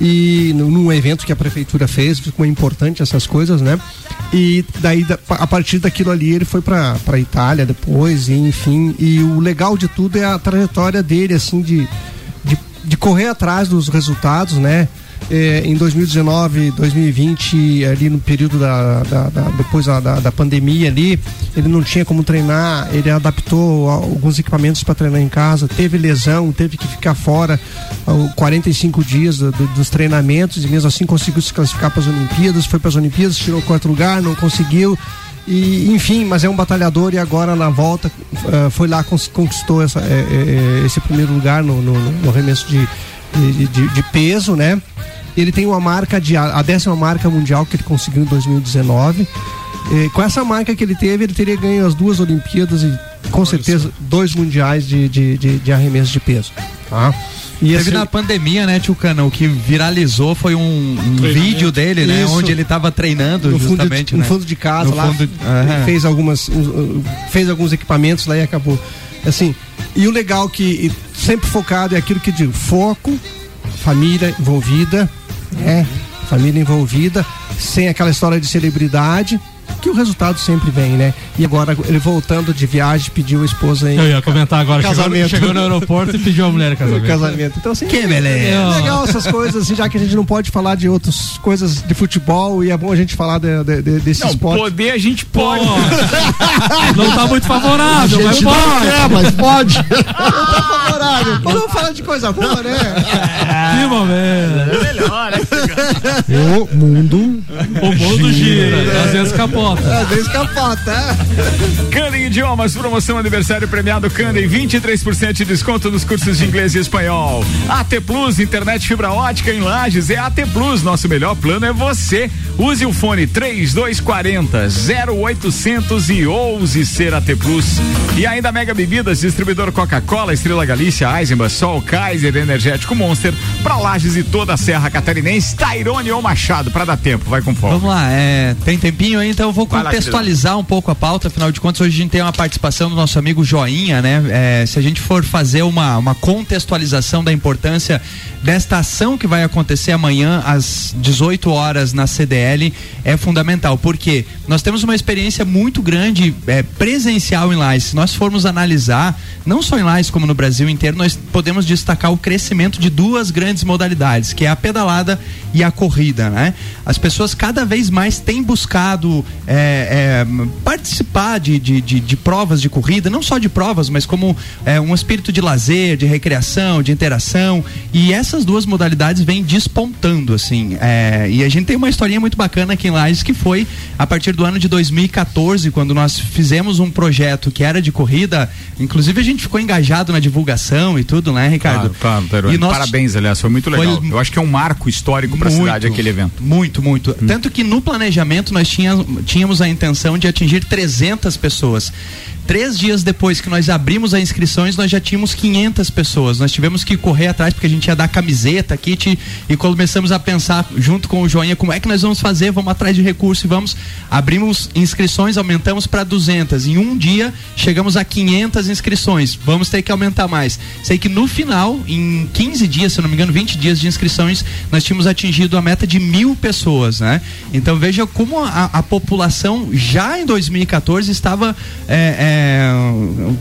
e num evento que a prefeitura fez, ficou importante essas coisas, né? E daí da- a partir daquilo ali ele foi para para Itália depois, e enfim. E o legal de tudo é a trajetória dele, assim, de, de, de correr atrás dos resultados, né? É, em 2019, 2020, ali no período da, da- da- depois da, da, pandemia ali, ele não tinha como treinar, ele adaptou alguns equipamentos para treinar em casa, teve lesão, teve que ficar fora ah, 45 dias do- do- dos treinamentos e mesmo assim conseguiu se classificar para as Olimpíadas, foi para as Olimpíadas, tirou quarto lugar, não conseguiu. E, enfim, mas é um batalhador e agora na volta ah, foi lá conquistou essa, eh, eh, esse primeiro lugar no, no, no arremesso de, de, de- de peso, né? Ele tem uma marca de a décima marca mundial que ele conseguiu em 2019. Eh, com essa marca que ele teve, ele teria ganho as duas Olimpíadas e com certeza dois mundiais de, de, de, de arremesso de peso. Tá? E Teve assim- na pandemia, né, Tio Cana? O que viralizou foi um, um vídeo dele, né? Isso. Onde ele tava treinando no fundo, justamente, de, no né? fundo de casa No lá fundo- fez algumas uh, fez alguns equipamentos lá e acabou assim e o legal que sempre focado é aquilo que digo foco família envolvida né? Família envolvida sem aquela história de celebridade que o resultado sempre vem, né? E agora ele voltando de viagem pediu a esposa em Eu ia comentar agora, chegou, casamento. chegou no aeroporto e pediu a mulher em casamento. casamento. Então, assim, Que beleza. é legal essas coisas, assim, já que a gente não pode falar de outras coisas de futebol e é bom a gente falar de, de- de- desse Não, esporte. poder a gente pode. Não tá muito favorável, mas pode. É, mas pode. não tá favorável. Vamos falar de coisa boa, né? Que momento. É melhor, né? O mundo. O mundo gira, às vezes capota. Às vezes capota. Candem Idiomas, promoção aniversário premiado Candem, 23% de desconto nos cursos de inglês e espanhol. AT Plus, internet fibra ótica em Lages, é AT Plus, nosso melhor plano é você. Use o fone 3240 0800 e ouse ser AT Plus. E ainda Mega Bebidas, distribuidor Coca-Cola, Estrela Galícia, Eisenbahn, Sol, Kaiser, Energético Monster, pra Lages e toda a Serra Catarinense, Tairone ou Machado, pra dar tempo, vai com folga. Vamos lá, é, tem tempinho aí, então eu vou Vai lá, contextualizar um pouco a pauta, afinal de contas, hoje a gente tem uma participação do nosso amigo Joinha, né? É, se a gente for fazer uma, uma contextualização da importância desta ação que vai acontecer amanhã às 18 horas na CDL, é fundamental, porque nós temos uma experiência muito grande é, presencial em Lages. Se nós formos analisar, não só em Lages, como no Brasil inteiro, nós podemos destacar o crescimento de duas grandes modalidades, que é a pedalada e a corrida, né? As pessoas cada vez mais têm buscado é, é, participar de, de, de- de provas de corrida, não só de provas, mas como é, um espírito de lazer, de recreação, de interação. E essas duas modalidades vêm despontando, assim. é, e a gente tem uma historinha muito bacana aqui em Lages que foi a partir do ano de 2014, quando nós fizemos um projeto que era de corrida. Inclusive a gente ficou engajado na divulgação e tudo, né, Ricardo? Claro, claro. E nós- Parabéns, aliás, foi muito legal. Foi- Eu acho que é um marco histórico pra Muito. cidade aquele evento. Muito, muito. Tanto que no planejamento nós tínhamos, tínhamos a intenção de atingir 300 pessoas. Três dias depois que nós abrimos as inscrições, nós já tínhamos 500 pessoas. Nós tivemos que correr atrás porque a gente ia dar camiseta, kit e começamos a pensar junto com o Joinha como é que nós vamos fazer, vamos atrás de recurso e vamos. Abrimos inscrições, aumentamos para 200. Em um dia chegamos a 500 inscrições. Vamos ter que aumentar mais. Sei que no final, em 15 dias, se não me engano, 20 dias de inscrições, nós tínhamos atingido a meta de mil pessoas, né? Então veja como a, a população já em 2014 estava é, é,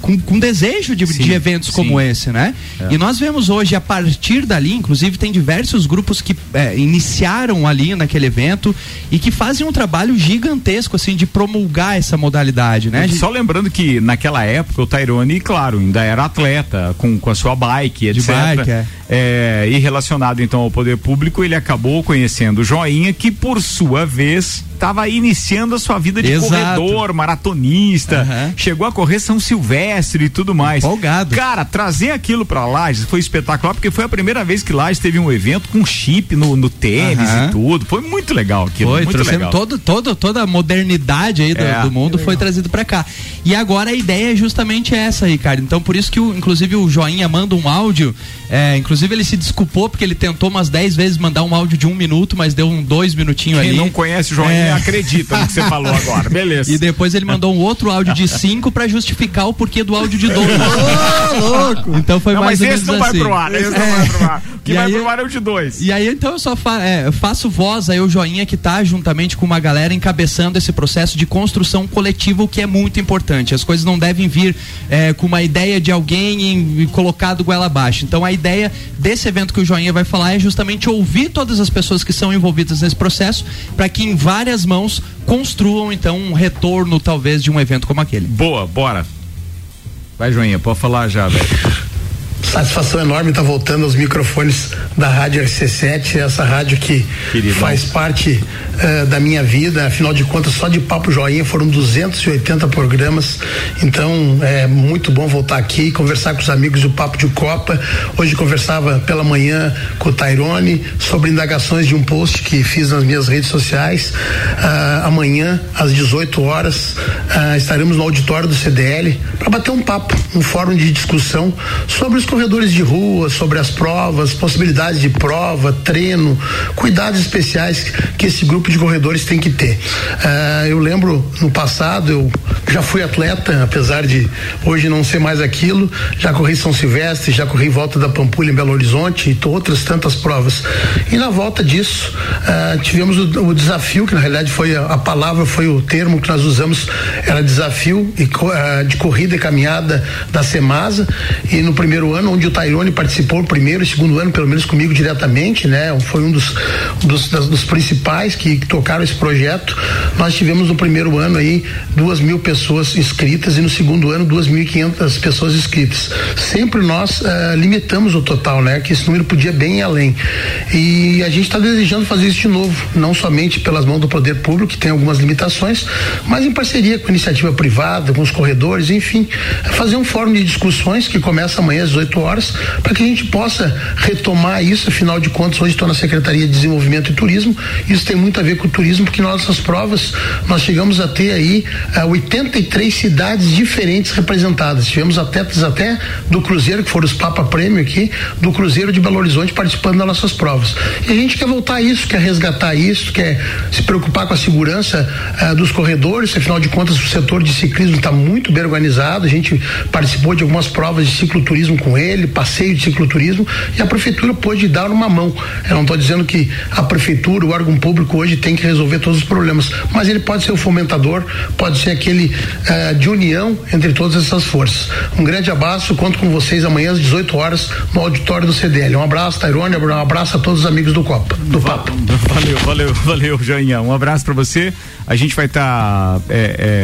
com, com desejo de, Sim, de eventos como sim. esse, né? É. E nós vemos hoje, a partir dali, inclusive tem diversos grupos que é, iniciaram ali naquele evento e que fazem um trabalho gigantesco, assim, de promulgar essa modalidade, né? Só lembrando que naquela época o Tyrone, claro, ainda era atleta, com, com a sua bike, etc. bike, é. É, e relacionado então ao poder público, ele acabou conhecendo o Joinha, que por sua vez estava iniciando a sua vida de Exato. corredor, maratonista, chegou a correr São Silvestre e tudo mais. Folgado. Cara, trazer aquilo pra Lages foi espetacular, porque foi a primeira vez que Lages teve um evento com chip no, no tênis e tudo. Foi muito legal aquilo. Foi, muito legal. todo, todo, toda a modernidade aí do, É. do mundo foi trazido pra cá. E agora a ideia é justamente essa, Ricardo. Então por isso que, o, inclusive, o Joinha manda um áudio. é, inclusive ele se desculpou porque ele tentou umas 10 vezes mandar um áudio de um minuto, mas deu um dois minutinhos Quem ali. não conhece o Joinha É. acredita no que você falou agora. Beleza. E depois ele mandou um outro áudio de 5 pra justificar o porquê do áudio de 2. louco! Então foi Não, mais mas esse não vai assim. pro ar, esse não É. vai pro ar. O que E vai aí- pro ar é o de dois. E aí então eu só fa é, faço voz aí o joinha que tá juntamente com uma galera encabeçando esse processo de construção coletiva, o que é muito importante. As coisas não devem vir é, com uma ideia de alguém colocado goela abaixo. Então a ideia desse evento que o joinha vai falar é justamente ouvir todas as pessoas que são envolvidas nesse processo para que em várias mãos construam então um retorno talvez de um evento como aquele. Boa, bora. Vai, Joinha, pode falar já, velho. Satisfação enorme estar voltando aos microfones da Rádio RC7, essa rádio que faz parte eh, da minha vida, afinal de contas, só de Papo Joinha foram 280 programas, então é muito bom voltar aqui e conversar com os amigos do Papo de Copa. Hoje conversava pela manhã com o Tairone sobre indagações de um post que fiz nas minhas redes sociais. Ah, amanhã, às 18 horas, ah, estaremos no auditório do CDL para bater um papo, um fórum de discussão sobre os corredores de rua, sobre as provas, possibilidades de prova, treino, cuidados especiais que esse grupo de corredores tem que ter. Ah, eu lembro no passado, eu já fui atleta, apesar de hoje não ser mais aquilo, já corri São Silvestre, já corri volta da Pampulha em Belo Horizonte e outras tantas provas. E na volta disso, ah, tivemos o, o desafio, que na realidade foi a, a palavra, foi o termo que nós usamos, era desafio e ah, de corrida e caminhada da Semasa. E no primeiro ano, onde o Tairone participou, primeiro e segundo ano, pelo menos comigo diretamente, né? Foi um dos, dos, das- dos principais que, que tocaram esse projeto. Nós tivemos no primeiro ano aí duas mil pessoas inscritas e no segundo ano duas mil e quinhentas pessoas inscritas. Sempre nós ah, limitamos o total, né? Que esse número podia bem além. E a gente está desejando fazer isso de novo, não somente pelas mãos do poder público, que tem algumas limitações, mas em parceria com a iniciativa privada, com os corredores, enfim, fazer um fórum de discussões que começa amanhã às 18 horas, para que a gente possa retomar isso. Afinal de contas, hoje estou na Secretaria de Desenvolvimento e Turismo. Isso tem muito a ver com o turismo, porque nossas provas nós chegamos a ter aí ah, 83 cidades diferentes representadas. Tivemos atletas até do Cruzeiro, que foram os Papa Prêmio aqui, do Cruzeiro de Belo Horizonte participando das nossas provas. E a gente quer voltar a isso, quer resgatar isso, quer se preocupar com a segurança ah, dos corredores, afinal de contas o setor de ciclismo está muito bem organizado, a gente participou de algumas provas de cicloturismo com ele, passeio de cicloturismo, e a prefeitura pôde dar uma mão. Eu não estou dizendo que a prefeitura, o órgão público hoje tem que resolver todos os problemas, mas ele pode ser o fomentador, pode ser aquele ah, de união entre todas essas forças. Um grande abraço, conto com vocês amanhã às 18 horas no auditório do CDL. Um abraço, Tairone, um abraço a todos os amigos do Copa, do Papo. Valeu, valeu, valeu, Joinha. Um abraço pra você. A gente vai estar,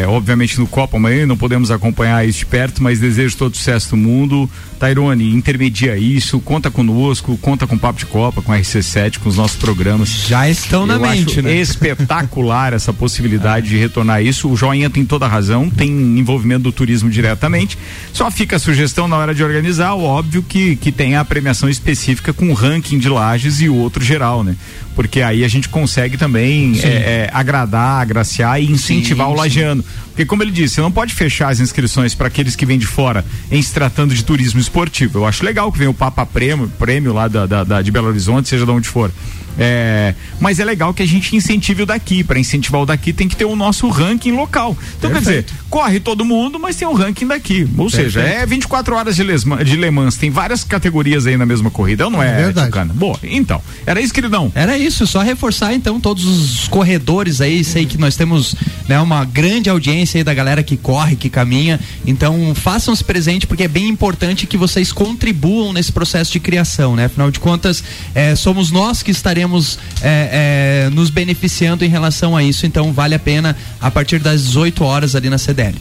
obviamente, no Copa amanhã, não podemos acompanhar isso de perto, mas desejo todo sucesso do mundo. Tairone, intermedia isso, conta conosco, conta com o Papo de Copa, com a RC7, com os nossos programas. Já estão na Eu mente, né? espetacular essa possibilidade de retornar isso. O Joinha tem toda a razão, tem envolvimento do turismo diretamente. Só fica a sugestão na hora de organizar, óbvio que, que tem a premiação específica com o ranking de lajes e o outro geral, né? Porque aí a gente consegue também é, é, agradar, agraciar e incentivar Sim, o lajeano. Porque, como ele disse, você não pode fechar as inscrições para aqueles que vêm de fora em se tratando de turismo esportivo. Eu acho legal que venha o Papa Prêmio, prêmio lá da, da- da- de Belo Horizonte, seja de onde for. É, mas é legal que a gente incentive o daqui. Para incentivar o daqui, tem que ter o nosso ranking local. Então, quer dizer, corre todo mundo, mas tem o ranking daqui. Ou seja, Perfeito. é 24 horas de, lesma, de Le Mans. Tem várias categorias aí na mesma corrida, não é, É verdade. Boa, então, era isso, queridão. Era isso, só reforçar então todos os corredores aí, sei que nós temos né, uma grande audiência aí da galera que corre, que caminha, então façam-se presente porque é bem importante que vocês contribuam nesse processo de criação, né? Afinal de contas, eh, somos nós que estaremos eh, eh, nos beneficiando em relação a isso, então vale a pena a partir das 18 horas ali na CDL.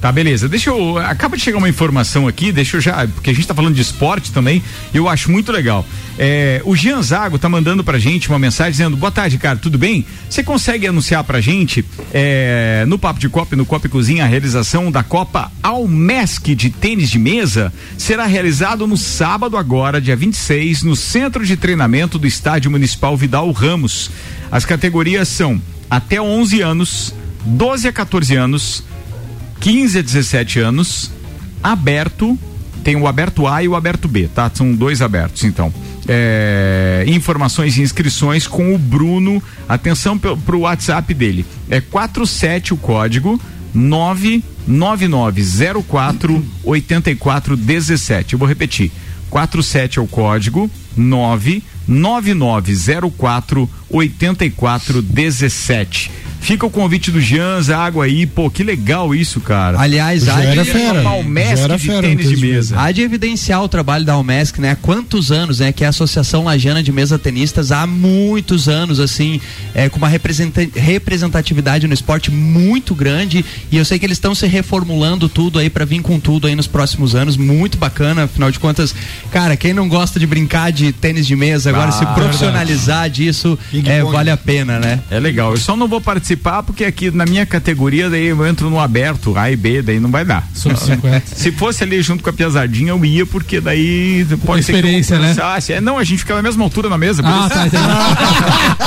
Tá, beleza. Deixa eu. Acaba de chegar uma informação aqui, deixa eu já. Porque a gente tá falando de esporte também, eu acho muito legal. É, o Jean Zago tá mandando pra gente uma mensagem dizendo: Boa tarde, cara, tudo bem? Você consegue anunciar pra gente é, no Papo de Copa no Copa e Cozinha a realização da Copa Almesc de tênis de mesa? Será realizado no sábado, agora, dia 26, no Centro de Treinamento do Estádio Municipal Vidal Ramos. As categorias são até 11 anos, 12 a 14 anos. 15 a 17 anos, aberto, tem o aberto A e o aberto B, tá? São dois abertos, então. É, informações e inscrições com o Bruno. Atenção pro, pro WhatsApp dele. É 47 o código 99904 8417. Eu vou repetir. 47 é o código 99904 8417. Fica o convite do Jean, água aí, pô, que legal isso, cara. Aliás, há era de- fera. De tênis de mesa. Há de evidenciar o trabalho da Almesc, né? Há quantos anos, né? Que é a Associação Lajana de Mesa Tenistas, há muitos anos, assim, é, com uma representa- representatividade no esporte muito grande. E eu sei que eles estão se reformulando tudo aí para vir com tudo aí nos próximos anos. Muito bacana, afinal de contas, cara, quem não gosta de brincar de tênis de mesa, agora Ah, se profissionalizar disso, é, vale a pena, né? É legal. Eu só não vou participar porque aqui na minha categoria daí eu entro no aberto, A e B, daí não vai dar. Sub 50. Se fosse ali junto com a piazadinha, eu ia, porque daí pode ser que eu experiência, né? cansasse. É, não, a gente fica na mesma altura na mesa. por Ah, isso. tá,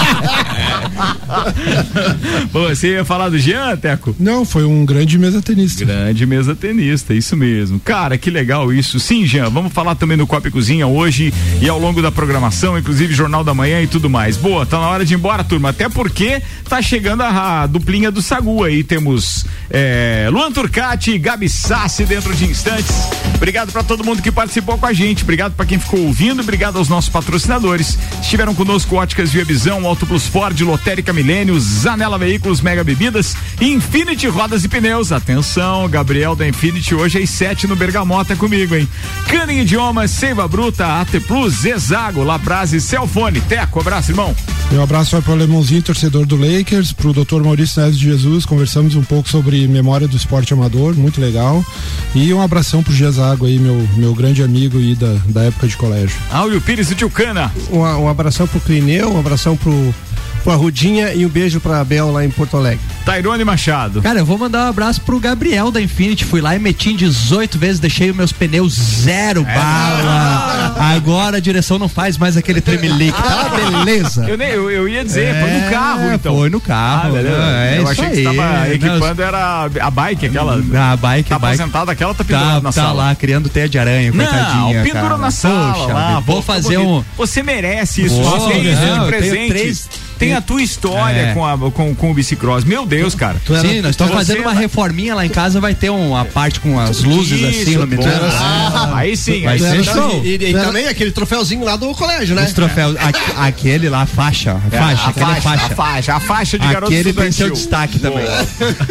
Pô, você ia falar do Jean, Teco? Não, foi um grande mesa tenista. Grande mesa tenista, isso mesmo. Cara, que legal isso. Sim, Jean, vamos falar também do Copa e Cozinha hoje e ao longo da programação, inclusive Jornal da Manhã e tudo mais. Boa, tá na hora de ir embora, turma. Até porque tá chegando a, a duplinha do Sagu aí. Temos é, Luan Turcati e Gabi Sassi dentro de instantes. Obrigado pra todo mundo que participou com a gente. Obrigado pra quem ficou ouvindo. Obrigado aos nossos patrocinadores. Estiveram conosco Óticas Via Visão, Auto Plus Ford, Lotérica Milênio, Zanela Veículos, Mega Bebidas, Infinity Rodas e Pneus. Atenção, Gabriel da Infinity hoje às 7 no Bergamota comigo, hein? Canem Idiomas, Seiva Bruta, AT Plus, Zezago, Labrase, Celfone. Teco, abraço, irmão. Meu abraço vai para o Alemãozinho, torcedor do Lakers, para o Dr. Maurício Neves de Jesus. Conversamos um pouco sobre memória do esporte amador, muito legal. E um abração pro Gesago aí, meu, meu grande amigo aí da, da época de colégio. Áureo Pires e Tio Cana. Um, um abração pro Clineu, um abração pro, pro Arrudinha e um beijo pra Bel lá em Porto Alegre. Tairone Machado. Cara, eu vou mandar um abraço pro Gabriel da Infinity. Fui lá e meti em 18 vezes, deixei os meus pneus zero bala. Agora a direção não faz mais aquele tremelique. Tá uma beleza. Eu, nem, eu, eu ia dizer, foi no É, carro, então. Foi no carro. Ah, beleza. É eu isso achei que aí. você tava Não, equipando, era a bike, aquela. A bike, tá a bike. aposentada, aquela tá pendurada Tá, na tá sala. lá criando teia de aranha, Não, coitadinha. pendura cara. na sala Poxa lá. pô, vou tá fazer um. Você merece isso. Isso não, de eu tenho presente. três- Tem a tua história É. com, a, com, com o bicicross. Meu Deus, cara. Sim, nós estamos fazendo uma reforminha lá em casa, vai ter uma parte com as luzes assim, Isso, luminosas. bom. aí sim, vai aí ser sim. show. E, e- e também aquele troféuzinho lá do colégio, né? Os troféus, a- aquele lá, a faixa, a É, faixa, a aquela faixa, faixa. a faixa, a faixa de garoto Aquele tem seu destaque também.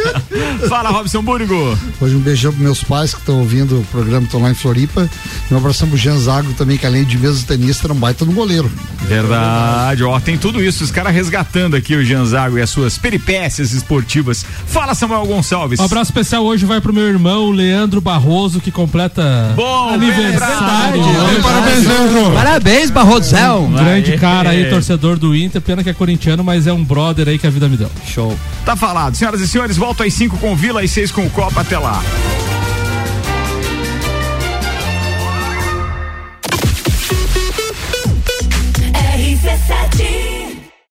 Fala, Robson Búrigo. Hoje um beijão pros meus pais que estão ouvindo o programa, estão lá em Floripa. E um abração pro Jean Zago também, que além de mesmo tenista, era um baita no goleiro. Verdade, ó, tem tudo isso, os caras resgatando aqui o Jean Zago e as suas peripécias esportivas. Fala, Samuel Gonçalves. Um abraço especial hoje vai pro meu irmão Leandro Barroso, que completa Bom, aniversário. hoje. Parabéns, Leandro. Parabéns, Barrosão. Um grande cara aí, torcedor do Inter, pena que é corintiano, mas é um brother aí que a vida me deu. Show. Tá falado. Senhoras e senhores, volto às 5 com o Vila, às 6 com o Copa. Até lá.